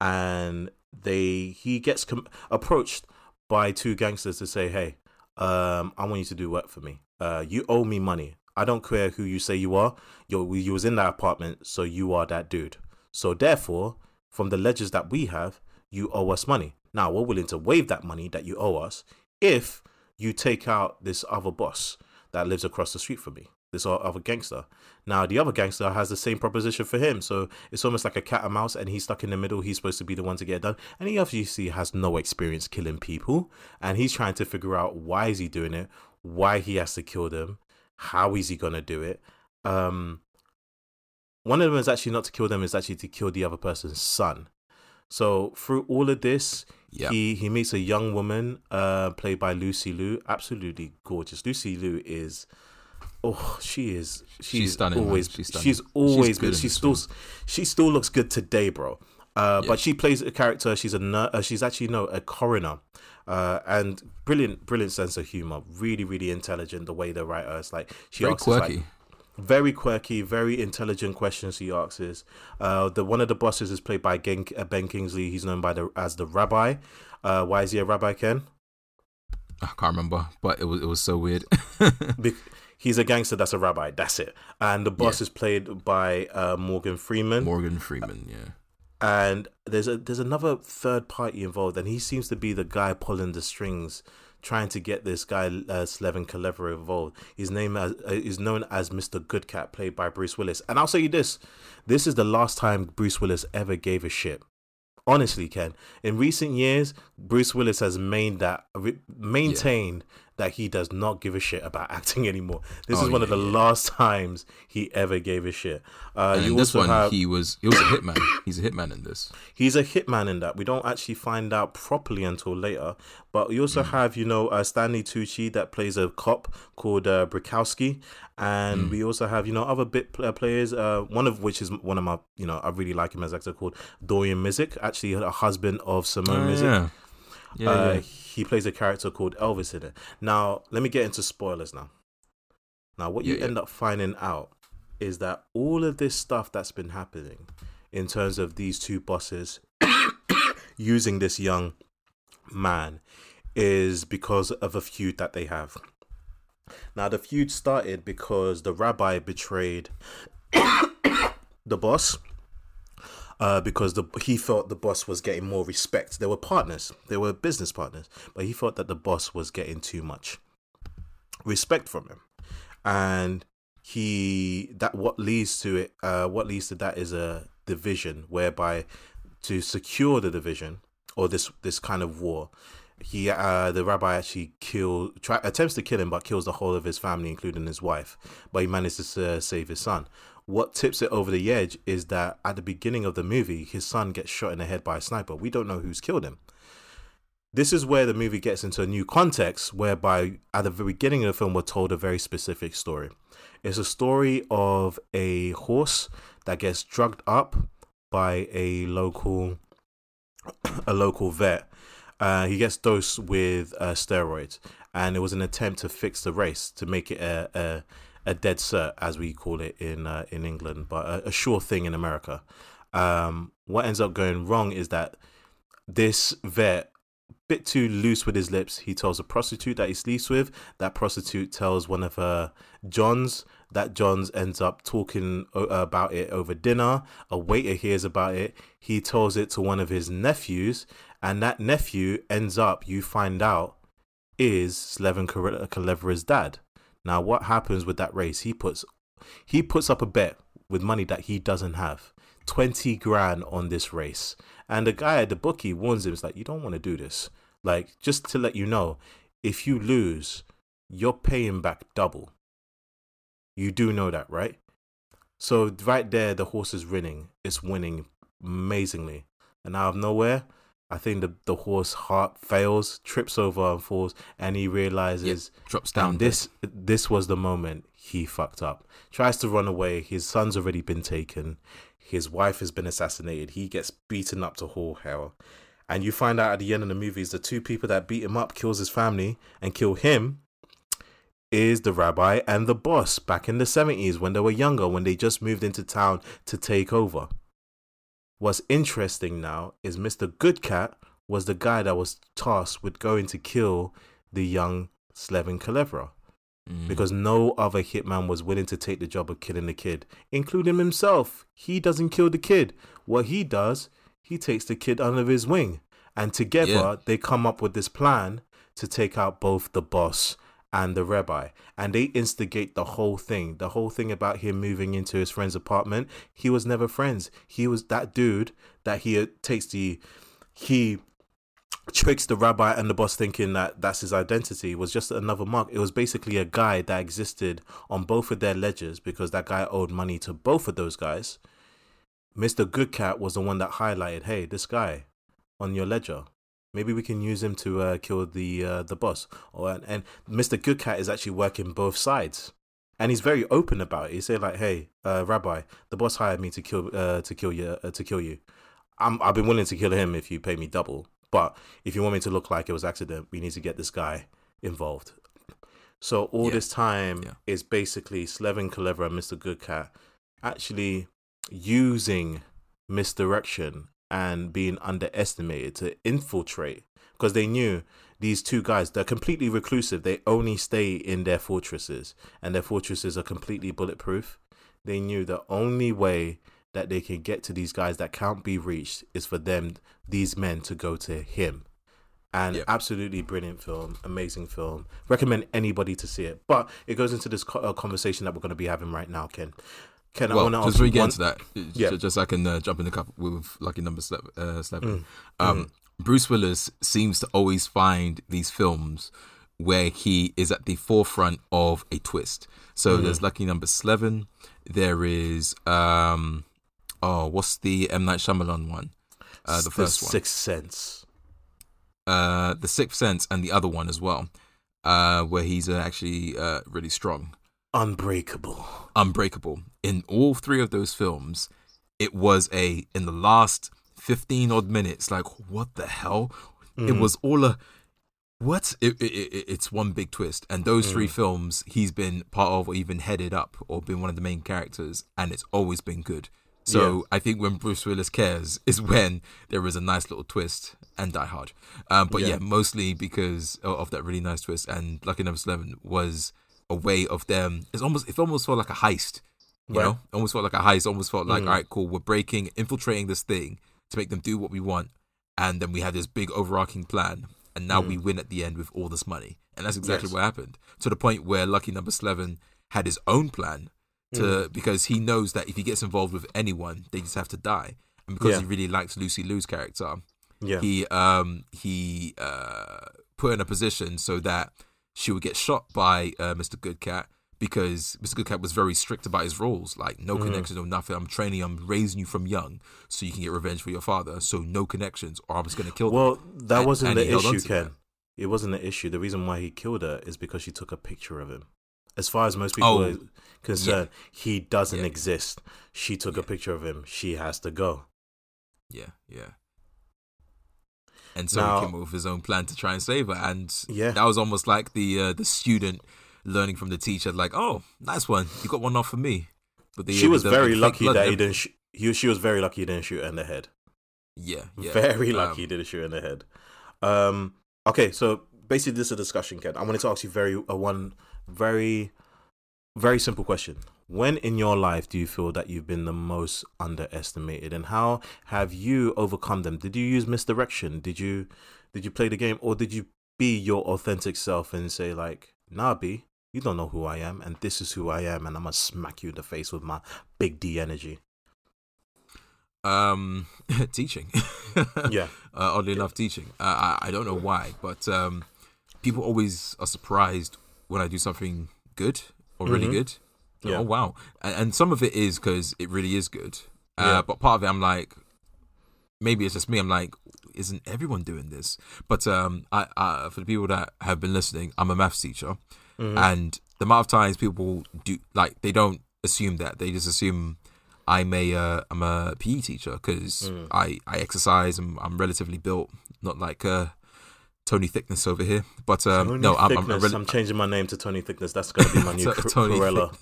and they he gets com- approached by two gangsters to say, "Hey, um, I want you to do work for me. Uh, you owe me money. I don't care who you say you are. You you was in that apartment, so you are that dude. So therefore, from the ledgers that we have, you owe us money. Now we're willing to waive that money that you owe us if you take out this other boss that lives across the street from me. this other gangster. Now the other gangster has the same proposition for him, so it's almost like a cat and mouse, and he's stuck in the middle. He's supposed to be the one to get it done, and he obviously has no experience killing people, and he's trying to figure out why is he doing it, why he has to kill them, how is he gonna do it. Um, one of them is actually not to kill them; is actually to kill the other person's son. So through all of this, Yeah. he he meets a young woman, uh, played by Lucy Liu, absolutely gorgeous. Lucy Liu is, oh, she is. She's, She's stunning. Always, She's she's, stunning. always She's good. She still, she still looks good today, bro. Uh, Yeah. but she plays a character. She's a ner- uh, she's actually no a coroner, uh, and brilliant, brilliant sense of humor. Really, really intelligent. The way the writer is like she Very asks us, like, quirky. Very quirky, very intelligent questions he asks. Uh, the one of the bosses is played by Gen- uh, Ben Kingsley. He's known by the as the Rabbi. Uh, why is he a Rabbi, Ken? I can't remember, but it was it was so weird. Be- he's a gangster that's a rabbi. That's it. And the boss is played by uh, Morgan Freeman. Morgan Freeman, yeah. and there's a there's another third party involved, and he seems to be the guy pulling the strings, trying to get this guy uh, Slevin Kelevra involved. His name as, uh, is known as Mr. Goodcat, played by Bruce Willis. And I'll say you this: this is the last time Bruce Willis ever gave a shit. Honestly, Ken, in recent years, Bruce Willis has made that maintained that he does not give a shit about acting anymore. This Oh, is one of the yeah. last times he ever gave a shit. Uh, And you this one, have he was he was a hitman. He's a hitman in this. He's a hitman in that. We don't actually find out properly until later. But you also have, you know, uh, Stanley Tucci that plays a cop called uh, Brikowski. And we also have, you know, other bit uh, players, uh, one of which is one of my, you know, I really like him as actor called Dorian Missick, actually a husband of Simone Oh, Missick. yeah, yeah, Uh, yeah. He plays a character called Elvis in it. Now, let me get into spoilers now. Now, what you Yeah, yeah. end up finding out is that all of this stuff that's been happening in terms of these two bosses using this young man is because of a feud that they have. Now, the feud started because the rabbi betrayed the boss uh, because the he felt the boss was getting more respect. They were partners, they were business partners, but he felt that the boss was getting too much respect from him, and he that what leads to it. Uh, what leads to that is a division whereby to secure the division or this this kind of war. He, uh, the rabbi actually kill, attempts to kill him, but kills the whole of his family, including his wife. But he manages to uh, save his son what tips it over the edge is that at the beginning of the movie, his son gets shot in the head by a sniper. We don't know who's killed him. This is where the movie gets into a new context, whereby at the very beginning of the film, we're told a very specific story. It's a story of a horse that gets drugged up by a local, a local vet. Uh, he gets dosed with uh, steroids, and it was an attempt to fix the race to make it a, a a dead cert, as we call it in uh, in England, but a, a sure thing in America. Um, what ends up going wrong is that this vet, bit too loose with his lips, he tells a prostitute that he sleeps with. That prostitute tells one of her Johns. That Johns ends up talking about it over dinner. A waiter hears about it. He tells it to one of his nephews, and that nephew ends up, you find out, is Slevin Kelevra's dad. Now, what happens with that race? He puts he puts up a bet with money that he doesn't have, twenty grand on this race, and the guy at the bookie warns him, "It's like you don't want to do this. Like just to let you know, if you lose, you're paying back double. You do know that, right? So right there, the horse is winning. It's winning amazingly, and out of nowhere, I think the the horse heart fails, trips over and falls, and he realizes Drops down. this this was the moment he fucked up. Tries to run away. His son's already been taken. His wife has been assassinated. He gets beaten up to whole hell. And you find out at the end of the movie is the two people that beat him up, kills his family, and kill him is the rabbi and the boss back in the 70s when they were younger, when they just moved into town to take over. What's interesting now is Mr. Goodcat was the guy that was tasked with going to kill the young Slevin Kelevra Mm. because no other hitman was willing to take the job of killing the kid, including himself. He doesn't kill the kid. What he does, he takes the kid under his wing, and together Yeah. they come up with this plan to take out both the boss and the rabbi, and they instigate the whole thing. The whole thing about him moving into his friend's apartment. He was never friends. He was that dude that he uh, takes the he tricks the rabbi and the boss thinking that that's his identity was just another mark. It was basically a guy that existed on both of their ledgers because that guy owed money to both of those guys. Mr. Goodcat was the one that highlighted, hey, this guy on your ledger. Maybe we can use him to uh, kill the uh, the boss. Or and, and Mr. Goodcat is actually working both sides, and he's very open about it. He said like, "Hey, uh, Rabbi, the boss hired me to kill uh, to kill you uh, to kill you. I'm I've been willing to kill him if you pay me double. But if you want me to look like it was accident, we need to get this guy involved." So all yeah. this time yeah. is basically Slevin Kaleva and Mr. Goodcat actually using misdirection and being underestimated to infiltrate because they knew these two guys they're completely reclusive. They only stay in their fortresses and their fortresses are completely bulletproof. They knew the only way that they can get to these guys that can't be reached is for them these men to go to him. And yep. absolutely brilliant film amazing film. Recommend anybody to see it. But it goes into this co- uh, conversation that we're going to be having right now ken Ken, well, I want to just before we get into that, yeah. just, just so I can uh, jump in a cup with lucky number seven. Uh, seven. Mm. Um, mm. Bruce Willis seems to always find these films where he is at the forefront of a twist. So mm. there's lucky number seven. There is um, oh, what's the M Night Shyamalan one? Uh, the, the first one, Sixth Sense. Uh, the Sixth Sense, and the other one as well, uh, where he's uh, actually uh, really strong. Unbreakable. Unbreakable. In all three of those films, it was a in the last 15 odd minutes like what the hell? Mm. It was all a what? It, it, it, it's one big twist. And those mm. three films he's been part of or even headed up or been one of the main characters and it's always been good. So yeah. I think when Bruce Willis cares is when there is a nice little twist and Die Hard. Um, but yeah. yeah. mostly because of that really nice twist. And Lucky Number Eleven was a way of them. It's almost it almost felt like a heist. You know, it almost felt like a heist. Almost felt like, mm. all right, cool. We're breaking, infiltrating this thing to make them do what we want, and then we have this big overarching plan, and now mm. we win at the end with all this money, and that's exactly yes. what happened. To the point where Lucky Number Slevin had his own plan to mm. because he knows that if he gets involved with anyone, they just have to die, and because yeah. he really likes Lucy Liu's character, yeah. he um he uh put in a position so that she would get shot by uh, Mr. Goodcat because Mr. Goodcat was very strict about his rules, like no mm. connections or nothing. I'm training, I'm raising you from young, so you can get revenge for your father. So no connections, or I was going to kill. Well, that and, wasn't and the issue, Ken. That. It wasn't the issue. The reason why he killed her is because she took a picture of him. As far as most people oh, are concerned, yeah. he doesn't yeah. exist. She took yeah. a picture of him. She has to go. Yeah, yeah and so now, he came up with his own plan to try and save her. And yeah, that was almost like the uh, the student learning from the teacher, like, "Oh, nice one, you got one off for me." But the, she was the, very lucky that he didn't. Sh- he, she was very lucky he didn't shoot her in the head. Yeah, yeah. very um, lucky um, he didn't shoot her in the head. Um, okay, so basically, this is a discussion, Ken. I wanted to ask you very uh, one very very simple question when in your life do you feel that you've been the most underestimated and how have you overcome them? Did you use misdirection? Did you did you play the game or did you be your authentic self and say like nah b you don't know who i am and this is who i am and i'm gonna smack you in the face with my big d energy um teaching. Yeah. Uh, oddly enough teaching. Uh, I, I don't know why but um people always are surprised when i do something good or really mm-hmm. good yeah. Oh wow! And, and some of it is because it really is good. Uh, yeah. But part of it, I'm like, maybe it's just me. I'm like, isn't everyone doing this? But um, I, I for the people that have been listening, I'm a maths teacher, mm-hmm. and the amount of times people do like they don't assume that they just assume I'm a uh, I'm a PE teacher because mm. I I exercise and I'm relatively built, not like uh Tony Thickness over here. But um, no, I'm, I'm, I'm, I'm, changing my name to Tony Thickness. That's going to be my new Tony Cruella.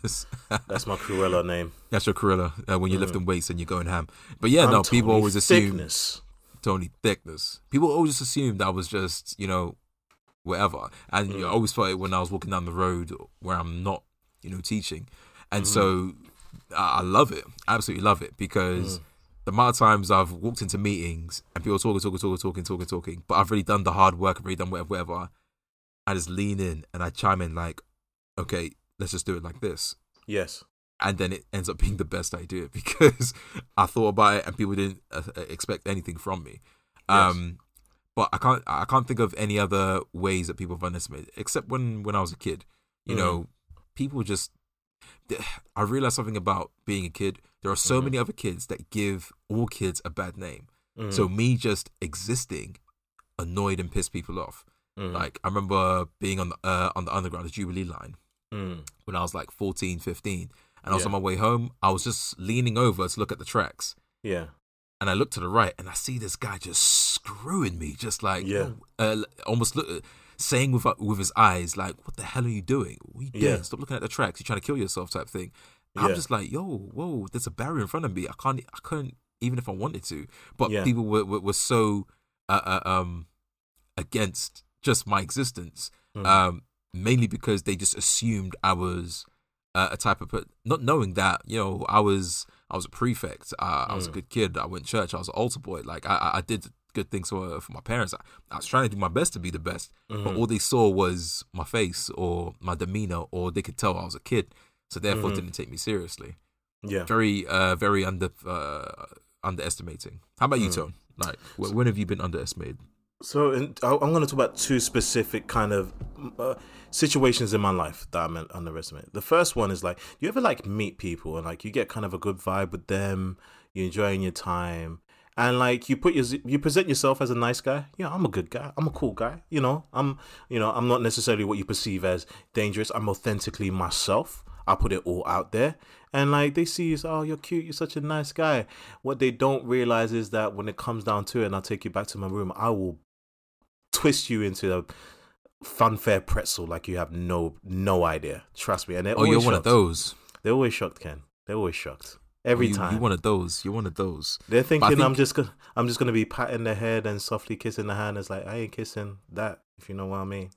That's my Cruella name. That's your Cruella uh, when you're mm. lifting weights and you're going ham. But yeah, I'm no, people always assume Thickness. Tony Thickness. People always assume that was just you know whatever, and mm. I always felt it when I was walking down the road where I'm not you know teaching, and mm. so I love it, absolutely love it because mm the amount of times I've walked into meetings and people talking, talking, talking, talking, talking, talking, but I've really done the hard work, I've really done whatever, whatever. I just lean in and I chime in like, okay, let's just do it like this. Yes. And then it ends up being the best idea because I thought about it and people didn't uh, uh, expect anything from me. Yes. Um, but I can't I can't think of any other ways that people have underestimated except when when I was a kid. You Mhm. know, people just. I realized something about being a kid. There are so Mhm. many other kids that give all kids a bad name. Mm. So me just existing annoyed and pissed people off. Mm. Like I remember being on the uh, on the underground, the Jubilee line, Mm. when I was like 14, 15. And I was Yeah. on my way home. I was just leaning over to look at the tracks. Yeah. And I look to the right and I see this guy just screwing me, just like, Yeah. uh, almost look, saying with with his eyes, like, what the hell are you doing? What are you doing? Yeah. Stop looking at the tracks. You're trying to kill yourself type thing. I'm just like, yo, whoa, there's a barrier in front of me. I can't, I couldn't, even if I wanted to. But Yeah. people were, were, were so uh, uh, um, against just my existence Mm. um, mainly because they just assumed I was uh, a type of, not knowing that you know I was I was a prefect, uh, I was a Mm. good kid, I went to church, I was an altar boy, like I, I- I did good things for for my parents. I, I was trying to do my best to be the best, but Mhm. all they saw was my face or my demeanor, or they could tell I was a kid, so therefore Mhm. didn't take me seriously. Yeah. Very uh, very under uh, underestimating. How about you, Mm. Tone? Like, wh- when have you been underestimated? So in, I- I'm going to talk about two specific kind of uh, situations in my life that I'm underestimated. The first one is like, you ever like meet people and like you get kind of a good vibe with them, you're enjoying your time, and like you put your you present yourself as a nice guy. Yeah, I'm a good guy. I'm a cool guy. You know, I'm you know I'm not necessarily what you perceive as dangerous. I'm authentically myself. I put it all out there. And like they see you, oh, you're cute, you're such a nice guy. What they don't realize is that when it comes down to it, and I'll take you back to my room, I will twist you into a funfair pretzel like you have no no idea. Trust me. And they're Oh, you're always one of those. They're always shocked, Ken. They're always shocked. Every Oh, you, time. You're one of those. You're one of those. They're thinking think- I'm just gonna I'm just gonna be patting their head and softly kissing the hand. It's like I ain't kissing that, if you know what I mean.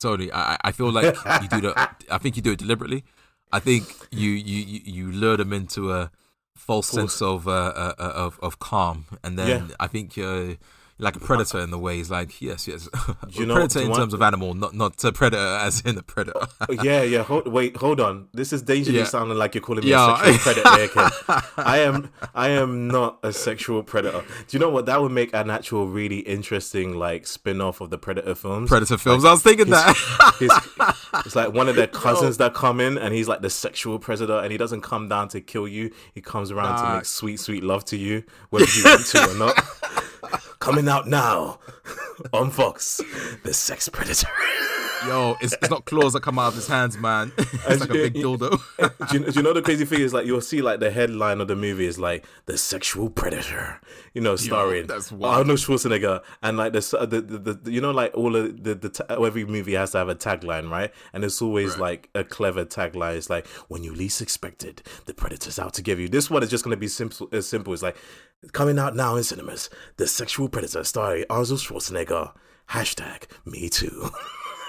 Tony, I, I- feel like you do that. I think you do it deliberately. I think you you you, you lure them into a false sense of uh, uh, uh, of of calm, and then Yeah. I think you're like a predator in the way. He's like, yes, yes, you know- predator in terms of animal, not not a predator as in a predator. Oh, yeah, yeah. Hold, wait, hold on. This is dangerously Yeah. sounding like you're calling me Yeah. a sexual predator. I am. I am not a sexual predator. Do you know what? That would make an actual really interesting like spin off of the Predator films. predator films. I was thinking that. It's like one of their oh. cousins that come in, and he's like the sexual predator, and he doesn't come down to kill you. He comes around to make sweet, sweet love to you, whether you want to or not. Coming out now on Fox, the sex predator. Yo, it's, it's not claws that come out of his hands, man. it's And like a big dildo. do, you, do you know the crazy thing is like you'll see like the headline of the movie is like the sexual predator, you know, starring that's wild. Arnold Schwarzenegger, and like the, the, the, the you know like all of the the ta- every movie has to have a tagline, right? And it's always Right. like a clever tagline. It's like when you least expected, the predator's out to give you. This one is just going to be simple. As simple. It's like coming out now in cinemas, the sexual predator starring Arnold Schwarzenegger. Hashtag me too.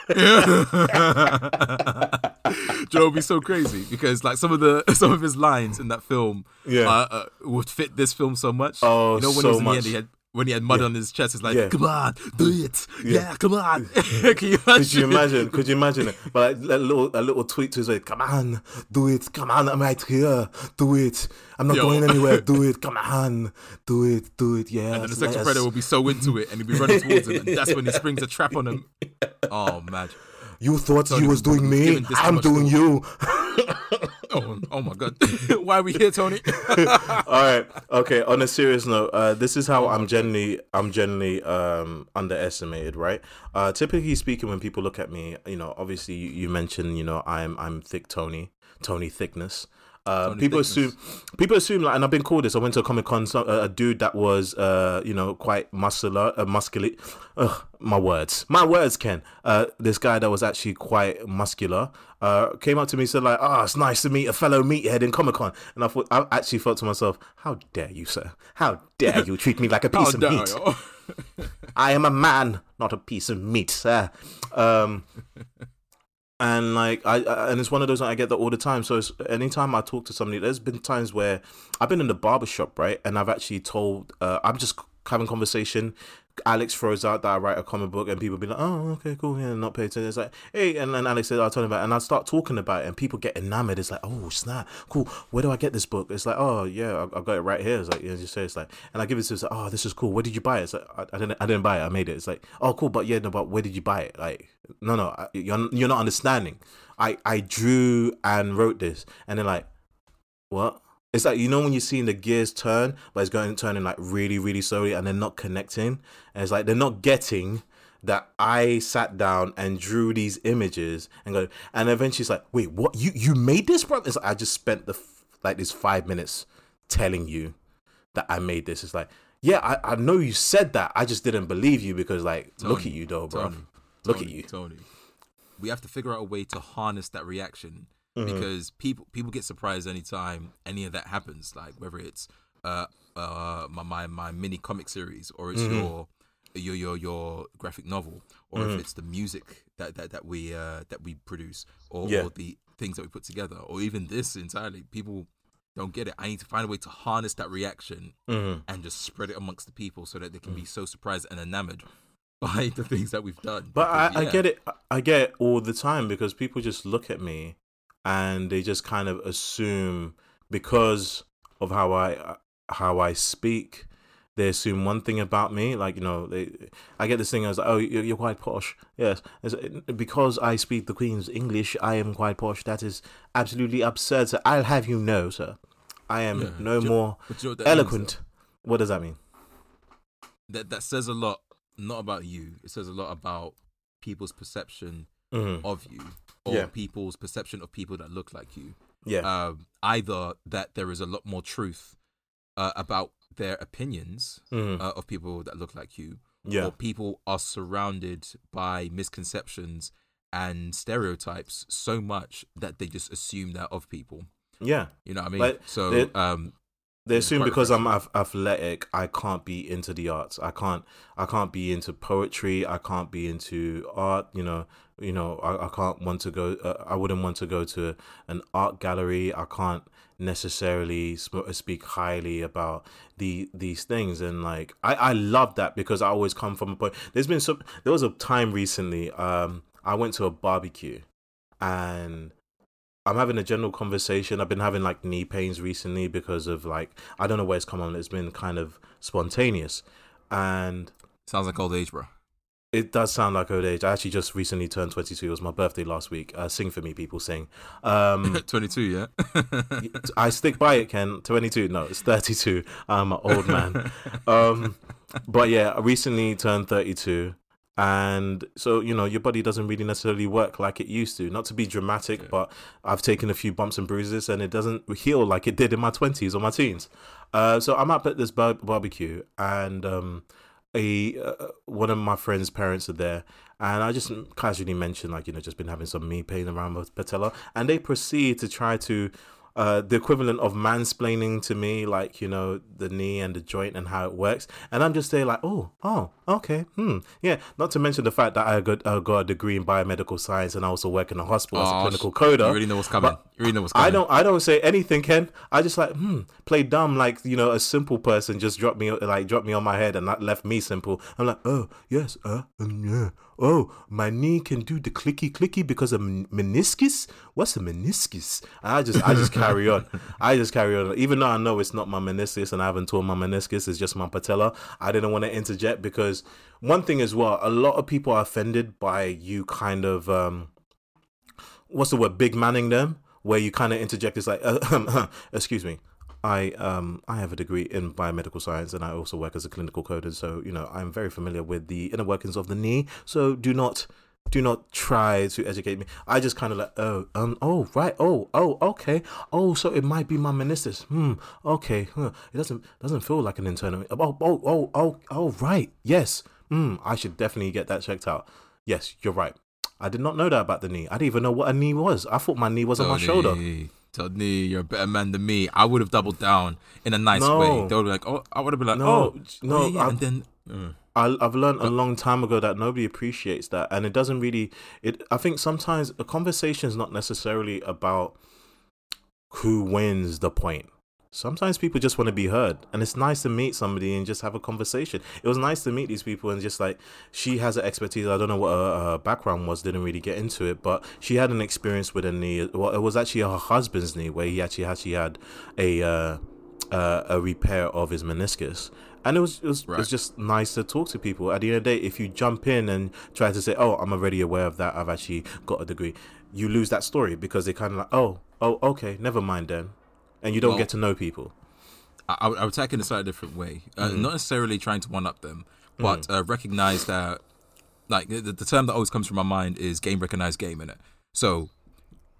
Joe would be so crazy because like some of the some of his lines in that film Yeah. uh, uh, would fit this film so much. Oh, you know when so he was in the much. end, he had when he had mud on his chest. It's like, Yeah. come on, do mm. it, Yeah. yeah, come on. Can you imagine? Could you imagine? Could you imagine it? But like, a little, a little tweet to his way. Come on, do it. Come on, I'm right here. Do it. I'm not Yo. going anywhere. Do it. Come on, do it. Do it. Yeah. And then the sexual predator will be so into it, and he'll be running towards him, and that's when he springs a trap on him. Oh man! You thought Tony, you was doing me. giving this too I'm doing you. Oh, oh my god! Why are we here, Tony? All right. Okay. On a serious note, uh, this is how I'm generally I'm generally um, underestimated, right? Uh, typically speaking, when people look at me, you know, obviously you, you mentioned, you know, I'm I'm thick Tony, Tony thickness. Uh, people thickness. assume people assume like, and I've been called this. I went to a comic con, so, uh, a dude that was, uh, you know, quite muscular, uh, muscular. Ugh, my words, my words, Ken. Uh, this guy that was actually quite muscular uh, came up to me said like, "Ah, it's nice to meet a fellow meathead in Comic Con." And I thought, I actually thought to myself, "How dare you, sir? How dare you treat me like a Oh, piece of meat? I am a man, not a piece of meat, sir." Um, and like I, I and it's one of those that I get that all the time. So anytime I talk to somebody, there's been times where I've been in the barber shop, right, and I've actually told uh, I'm just having conversation, Alex throws out that I write a comic book and people be like, oh, okay, cool, yeah, not pay attention. It's like, hey, and then Alex says, I'll tell him about it. And I start talking about it and people get enamored. It's like, oh, snap, cool. Where do I get this book? It's like, oh, yeah, I, got it right here. It's like, yeah, just say, it's like, and I give it to, it's like, oh, this is cool. Where did you buy it? It's like, I, I, didn't, I didn't buy it. I made it. It's like, oh, cool. But yeah, no, but where did you buy it? Like, no, no, I, you're, you're not understanding. I, I drew and wrote this. And then like, what? It's like you know when you're seeing the gears turn, but it's going turning like really, really slowly, and they're not connecting. And it's like they're not getting that I sat down and drew these images and go, and eventually it's like, wait, what? You you made this, bro? It's like, I just spent the like this five minutes telling you that I made this. It's like, yeah, I, I know you said that. I just didn't believe you because like, Tony, look at you though, bro. Tony, look Tony, at you, Tony. We have to figure out a way to harness that reaction mm-hmm. because people people get surprised anytime any of that happens. Like whether it's uh uh my my, my mini comic series or it's mm-hmm. your your your your graphic novel or mm-hmm. if it's the music that that, that we uh that we produce or, yeah. or the things that we put together or even this entirely people don't get it i need to find a way to harness that reaction mm-hmm. and just spread it amongst the people so that they can be mm. so surprised and enamored by the things that we've done but because, I, yeah. I get it i get it all the time because people just look at me and they just kind of assume because of how I how I speak, they assume one thing about me. Like you know, they I get this thing as like, oh, you're, you're quite posh. Yes, it's, uh, because I speak the Queen's English, I am quite posh. That is absolutely absurd. So I'll have you know, sir, I am yeah. no you more you know eloquent. Means, what does that mean? That that says a lot, not about you. It says a lot about people's perception mm-hmm. of you or yeah. people's perception of people that look like you. Yeah. Um, either that there is a lot more truth uh, about their opinions mm. uh, of people that look like you, yeah. or people are surrounded by misconceptions and stereotypes so much that they just assume that of people. Yeah, you know what I mean. Like, so um, they assume because I'm athletic, I can't be into the arts. I can't. I can't be into poetry. I can't be into art. You know. You know. I, I can't want to go. Uh, I wouldn't want to go to an art gallery. I can't necessarily speak highly about the these things. And like, I I love that because I always come from a point. There's been some. There was a time recently. Um, I went to a barbecue, and I'm having a general conversation. I've been having like knee pains recently because of like I don't know where it's come on. It's been kind of spontaneous, and sounds like old age, bro. It does sound like old age. I actually just recently turned 22. It was my birthday last week. Uh, sing for me, people sing. Um, 22, yeah. I stick by it, Ken. 22. No, it's 32. I'm an old man. um, but yeah, I recently turned 32 and so you know your body doesn't really necessarily work like it used to not to be dramatic yeah. but i've taken a few bumps and bruises and it doesn't heal like it did in my 20s or my teens uh, so i'm up at this bar- barbecue and um, a uh, one of my friend's parents are there and i just casually mentioned like you know just been having some knee pain around my patella and they proceed to try to uh, the equivalent of mansplaining to me, like you know the knee and the joint and how it works, and I'm just there like, oh, oh, okay, hmm, yeah. Not to mention the fact that I got uh, got a degree in biomedical science and I also work in a hospital oh, as a clinical coder. You already know what's coming. you already know what's coming. I don't, I don't say anything, Ken. I just like, hmm, play dumb, like you know, a simple person just dropped me, like dropped me on my head and that left me simple. I'm like, oh yes, uh, um, yeah oh, my knee can do the clicky clicky because of meniscus. What's a meniscus? I just I just carry on. I just carry on. Even though I know it's not my meniscus and I haven't torn my meniscus, it's just my patella. I didn't want to interject because one thing as well, a lot of people are offended by you kind of um, what's the word, big manning them, where you kind of interject. It's like, uh, excuse me. I um I have a degree in biomedical science and I also work as a clinical coder, so you know I'm very familiar with the inner workings of the knee. So do not do not try to educate me. I just kind of like oh um oh right oh oh okay oh so it might be my meniscus. Hmm okay huh. it doesn't doesn't feel like an internal oh oh oh oh oh right yes hmm I should definitely get that checked out. Yes, you're right. I did not know that about the knee. I didn't even know what a knee was. I thought my knee was on my shoulder me you're a better man than me, I would have doubled down in a nice no. way. They would be like, oh, I would have been like, no, oh, no, oh, yeah, and then. Mm. I, I've learned a long time ago that nobody appreciates that, and it doesn't really. It. I think sometimes a conversation is not necessarily about who wins the point. Sometimes people just want to be heard and it's nice to meet somebody and just have a conversation. It was nice to meet these people and just like she has an expertise i don't know what her, her background was didn't really get into it but she had an experience with a knee well it was actually her husband's knee where he actually actually had a uh, uh, a repair of his meniscus. And it was it was, right. it was just nice to talk to people. At the end of the day if you jump in and try to say oh i'm already aware of that i've actually got a degree you lose that story because they kind of like oh oh okay never mind then and you don't well, get to know people. I, I would take in a slightly different way. Uh, mm. Not necessarily trying to one up them, but mm. uh, recognize that, like the, the term that always comes from my mind is game recognized game in it. So,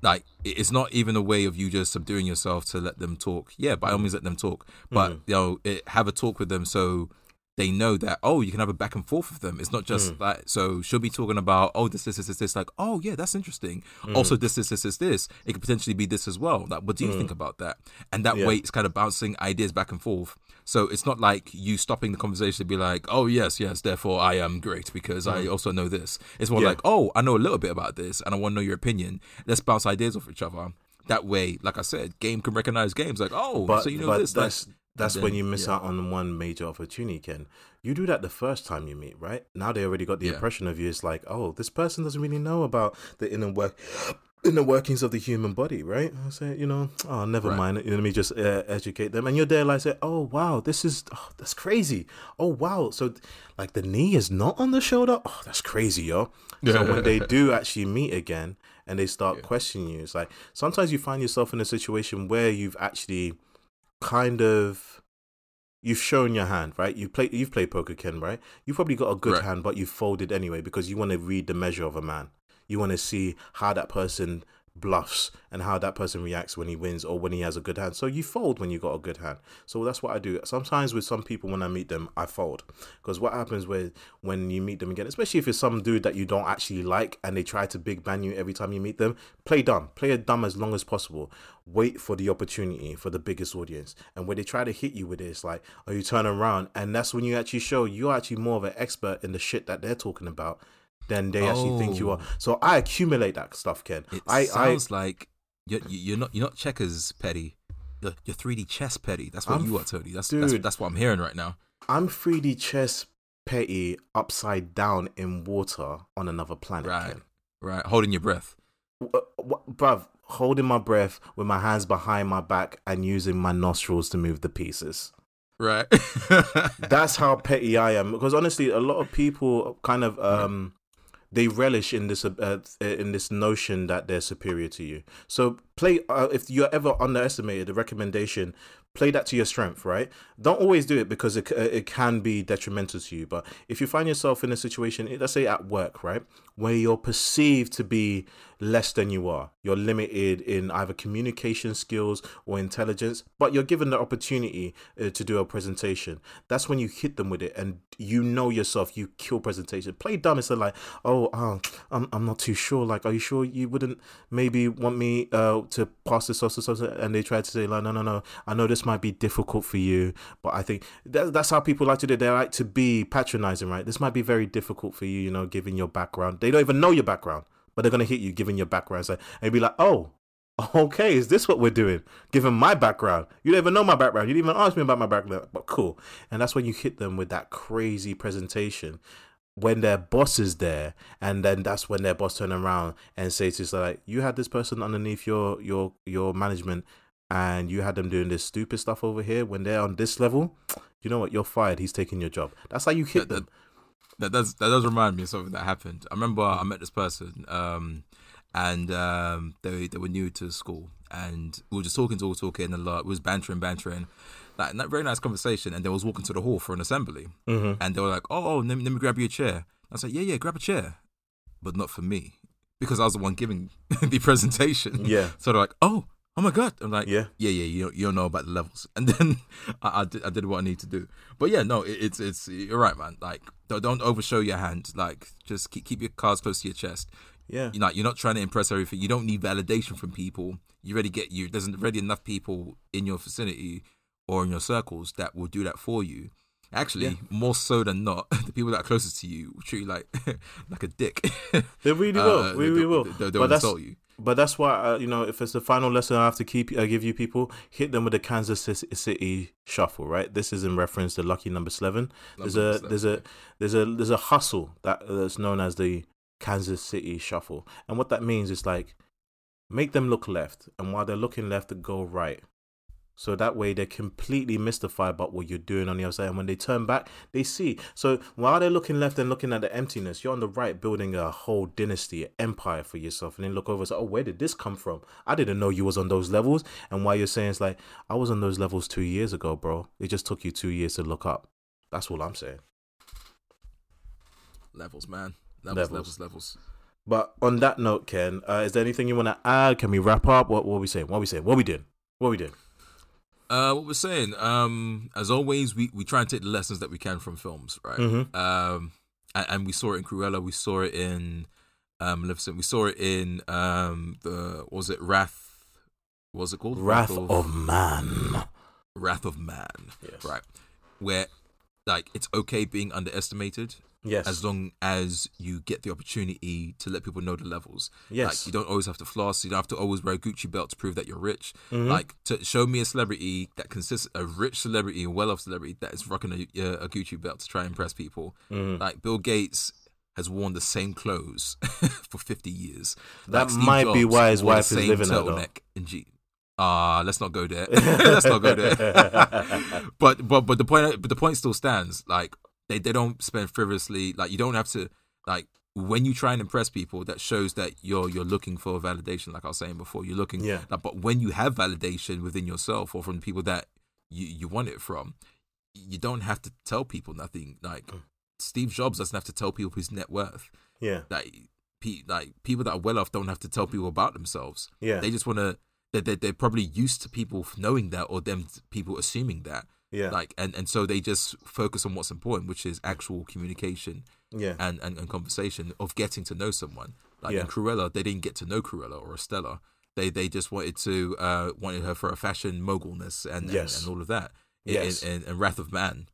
like it's not even a way of you just subduing yourself to let them talk. Yeah, by all mm. means let them talk, but mm. you know, it, have a talk with them so they know that oh you can have a back and forth with them it's not just mm. like so she'll be talking about oh this this this this, this. like oh yeah that's interesting mm. also this this this this this it could potentially be this as well like what do you mm. think about that and that yeah. way it's kind of bouncing ideas back and forth so it's not like you stopping the conversation to be like oh yes yes therefore i am great because i mm. also know this it's more yeah. like oh i know a little bit about this and i want to know your opinion let's bounce ideas off each other that way, like I said, game can recognize games. Like, oh, but, so you know this. That's that's then, when you miss yeah. out on one major opportunity, Ken. You do that the first time you meet, right? Now they already got the yeah. impression of you. It's like, oh, this person doesn't really know about the inner work, inner workings of the human body, right? I say, you know, oh, never right. mind. Let me just uh, educate them. And you're there, like, say, oh wow, this is oh, that's crazy. Oh wow, so like the knee is not on the shoulder. Oh, that's crazy, yo. So when they do actually meet again and they start yeah. questioning you, it's like sometimes you find yourself in a situation where you've actually kind of you've shown your hand, right? You play you've played poker, Ken, right? You've probably got a good right. hand, but you folded anyway because you want to read the measure of a man. You want to see how that person bluffs and how that person reacts when he wins or when he has a good hand. So you fold when you got a good hand. So that's what I do. Sometimes with some people when I meet them, I fold because what happens with when you meet them again, especially if it's some dude that you don't actually like and they try to big ban you every time you meet them, play dumb. Play it dumb as long as possible. Wait for the opportunity for the biggest audience. And when they try to hit you with this, like, or you turn around and that's when you actually show you're actually more of an expert in the shit that they're talking about than they actually think you are. Oh. So I accumulate that stuff, Ken. It I, sounds I, like you're, you're not you're not checkers, Petty. You're, you're 3D chess, Petty. That's what I'm, you are, Tony. That's, dude, that's that's what I'm hearing right now. I'm 3D chess, Petty, upside down in water on another planet. Right, Ken. right. Holding your breath, what, what, bruv. Holding my breath with my hands behind my back and using my nostrils to move the pieces. Right. That's how petty I am. Because honestly, a lot of people kind of um they relish in this uh, in this notion that they're superior to you. So play uh, if you're ever underestimated. The recommendation play that to your strength, right? Don't always do it because it, it can be detrimental to you. But if you find yourself in a situation, let's say at work, right, where you're perceived to be less than you are, you're limited in either communication skills or intelligence, but you're given the opportunity uh, to do a presentation. That's when you hit them with it, and you know yourself. You kill presentation. Play dumb instead, like, oh, uh, I'm I'm not too sure. Like, are you sure you wouldn't maybe want me uh, to pass this or something? And they try to say, like, no, no, no. I know this might be difficult for you, but I think that, that's how people like to do. it. They like to be patronizing, right? This might be very difficult for you, you know, given your background. They don't even know your background, but they're gonna hit you given your background. So and be like, oh, okay, is this what we're doing? Given my background, you don't even know my background. You didn't even ask me about my background, but cool. And that's when you hit them with that crazy presentation when their boss is there, and then that's when their boss turn around and say to you like, you had this person underneath your your your management and you had them doing this stupid stuff over here when they're on this level, you know what? You're fired. He's taking your job. That's how you hit that, them. That does that does remind me of something that happened. I remember I met this person, um, and um, they they were new to school, and we were just talking, talking, talking, a lot. We was bantering, bantering, like that very nice conversation. And they was walking to the hall for an assembly, mm-hmm. and they were like, "Oh, oh let, me, let me grab you a chair." I was like, "Yeah, yeah, grab a chair," but not for me because I was the one giving the presentation. Yeah. So they're like, "Oh." Oh my god. I'm like yeah. yeah yeah you don't, you don't know about the levels. And then I, I, did, I did what i need to do. But yeah no it, it's it's you're right man. Like don't, don't overshow your hand. Like just keep, keep your cards close to your chest. Yeah. You're not you're not trying to impress everything. You don't need validation from people. You already get you there's already enough people in your vicinity or in your circles that will do that for you. Actually, yeah. more so than not, the people that are closest to you will treat you like like a dick. They really will. Uh, we, they, will. They, they, will insult you But that's why uh, you know if it's the final lesson I have to keep uh, give you people, hit them with the Kansas City shuffle. Right, this is in reference to Lucky Number Slevin. There's a there's a there's a there's a hustle that that's known as the Kansas City shuffle, and what that means is like make them look left, and while they're looking left, go right. So that way they're completely mystified about what you're doing on the other side. And when they turn back, they see. So while they're looking left and looking at the emptiness, you're on the right building a whole dynasty, an empire for yourself. And then look over and say, Oh, where did this come from? I didn't know you was on those levels. And why you're saying it's like, I was on those levels two years ago, bro. It just took you two years to look up. That's all I'm saying. Levels, man. Levels, levels, levels. levels. But on that note, Ken, uh, is there anything you want to add? Can we wrap up? What, what are we saying? What are we saying? What are we doing? What are we doing? Uh, what we're saying, um, as always, we, we try and take the lessons that we can from films, right? Mm-hmm. Um, and, and, we saw it in Cruella, we saw it in um, Maleficent, we saw it in um, the was it Wrath? What was it called? Wrath, Wrath of, of, Man. Wrath of Man. Yes. Right. Where like it's okay being underestimated. Yes. As long as you get the opportunity to let people know the levels. Yes. Like you don't always have to floss. You don't have to always wear a Gucci belt to prove that you're rich. Mm-hmm. Like to show me a celebrity that consists a rich celebrity, a well-off celebrity that is rocking a, a Gucci belt to try and impress people. Mm-hmm. Like Bill Gates has worn the same clothes for 50 years. That like might Jobs be why his wife is living turtleneck in G. Ah, uh, let's not go there. let's not go there. but but but the point but the point still stands. Like they, they don't spend frivolously like you don't have to like when you try and impress people that shows that you're you're looking for validation like i was saying before you're looking yeah. like, but when you have validation within yourself or from people that you you want it from you don't have to tell people nothing like mm. steve jobs doesn't have to tell people his net worth. Yeah. Like pe- like people that are well off don't have to tell people about themselves. Yeah. They just want to they're, they're, they're probably used to people knowing that or them people assuming that yeah. Like and and so they just focus on what's important, which is actual communication. Yeah. And and, and conversation of getting to know someone. Like yeah. in Cruella, they didn't get to know Cruella or Estella. They they just wanted to uh wanted her for a fashion mogulness and yes. and, and all of that. In, yes. In, in, in Wrath of Man,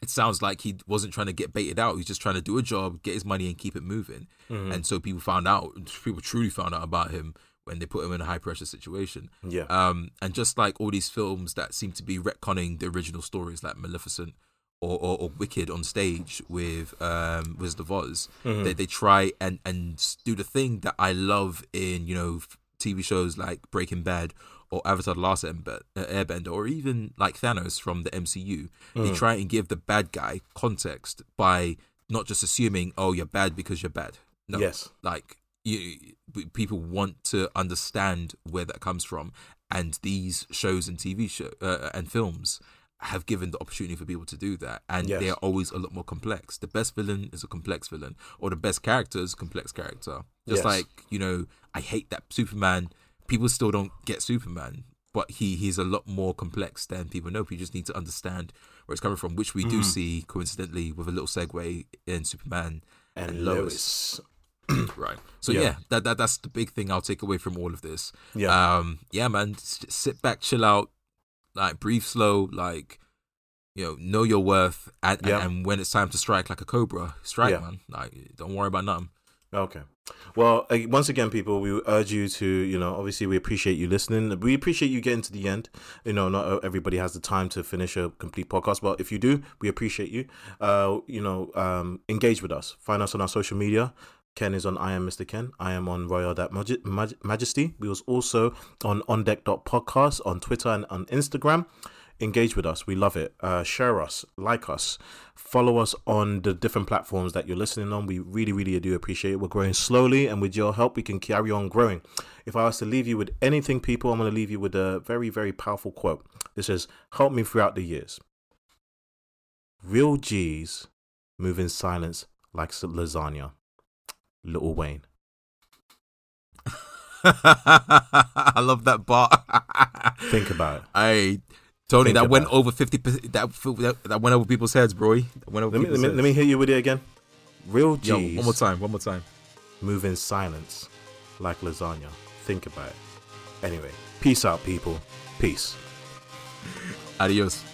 it sounds like he wasn't trying to get baited out. He's just trying to do a job, get his money, and keep it moving. Mm-hmm. And so people found out, people truly found out about him when they put him in a high pressure situation. Yeah. Um, and just like all these films that seem to be retconning the original stories, like Maleficent or, or, or Wicked on stage with um, Wizard of Oz, mm-hmm. they they try and and do the thing that I love in you know TV shows like Breaking Bad or Avatar: The Last Airbender, or even like Thanos from the MCU. Mm. They try and give the bad guy context by not just assuming, oh, you're bad because you're bad. No, yes, like you, people want to understand where that comes from, and these shows and TV show uh, and films have given the opportunity for people to do that, and yes. they are always a lot more complex. The best villain is a complex villain, or the best character is a complex character. Just yes. like you know, I hate that Superman. People still don't get Superman, but he he's a lot more complex than people know. You just need to understand where it's coming from, which we mm. do see coincidentally with a little segue in Superman and, and Lois. Lois. right. So yeah. yeah, that, that that's the big thing I'll take away from all of this. Yeah. Um. Yeah, man. sit back, chill out, like breathe slow, like you know, know your worth, and, yeah. and, and when it's time to strike like a cobra, strike, yeah. man. Like, don't worry about nothing. Okay. Well, once again, people, we urge you to, you know, obviously we appreciate you listening. We appreciate you getting to the end. You know, not everybody has the time to finish a complete podcast, but if you do, we appreciate you. Uh, you know, um, engage with us. Find us on our social media. Ken is on I am Mr. Ken. I am on Royal That Majesty. We was also on On Deck Podcast on Twitter and on Instagram. Engage with us. We love it. Uh, share us, like us, follow us on the different platforms that you're listening on. We really, really do appreciate it. We're growing slowly, and with your help, we can carry on growing. If I was to leave you with anything, people, I'm going to leave you with a very, very powerful quote. This is Help me throughout the years. Real G's move in silence like lasagna. Lil Wayne. I love that bar. Think about it. I Tony, Think that went it. over fifty percent. That, that went over people's heads, bro. That went over let me, let me, let me hear you with it again. Real G's. Yo, one more time. One more time. Move in silence, like lasagna. Think about it. Anyway, peace out, people. Peace. Adios.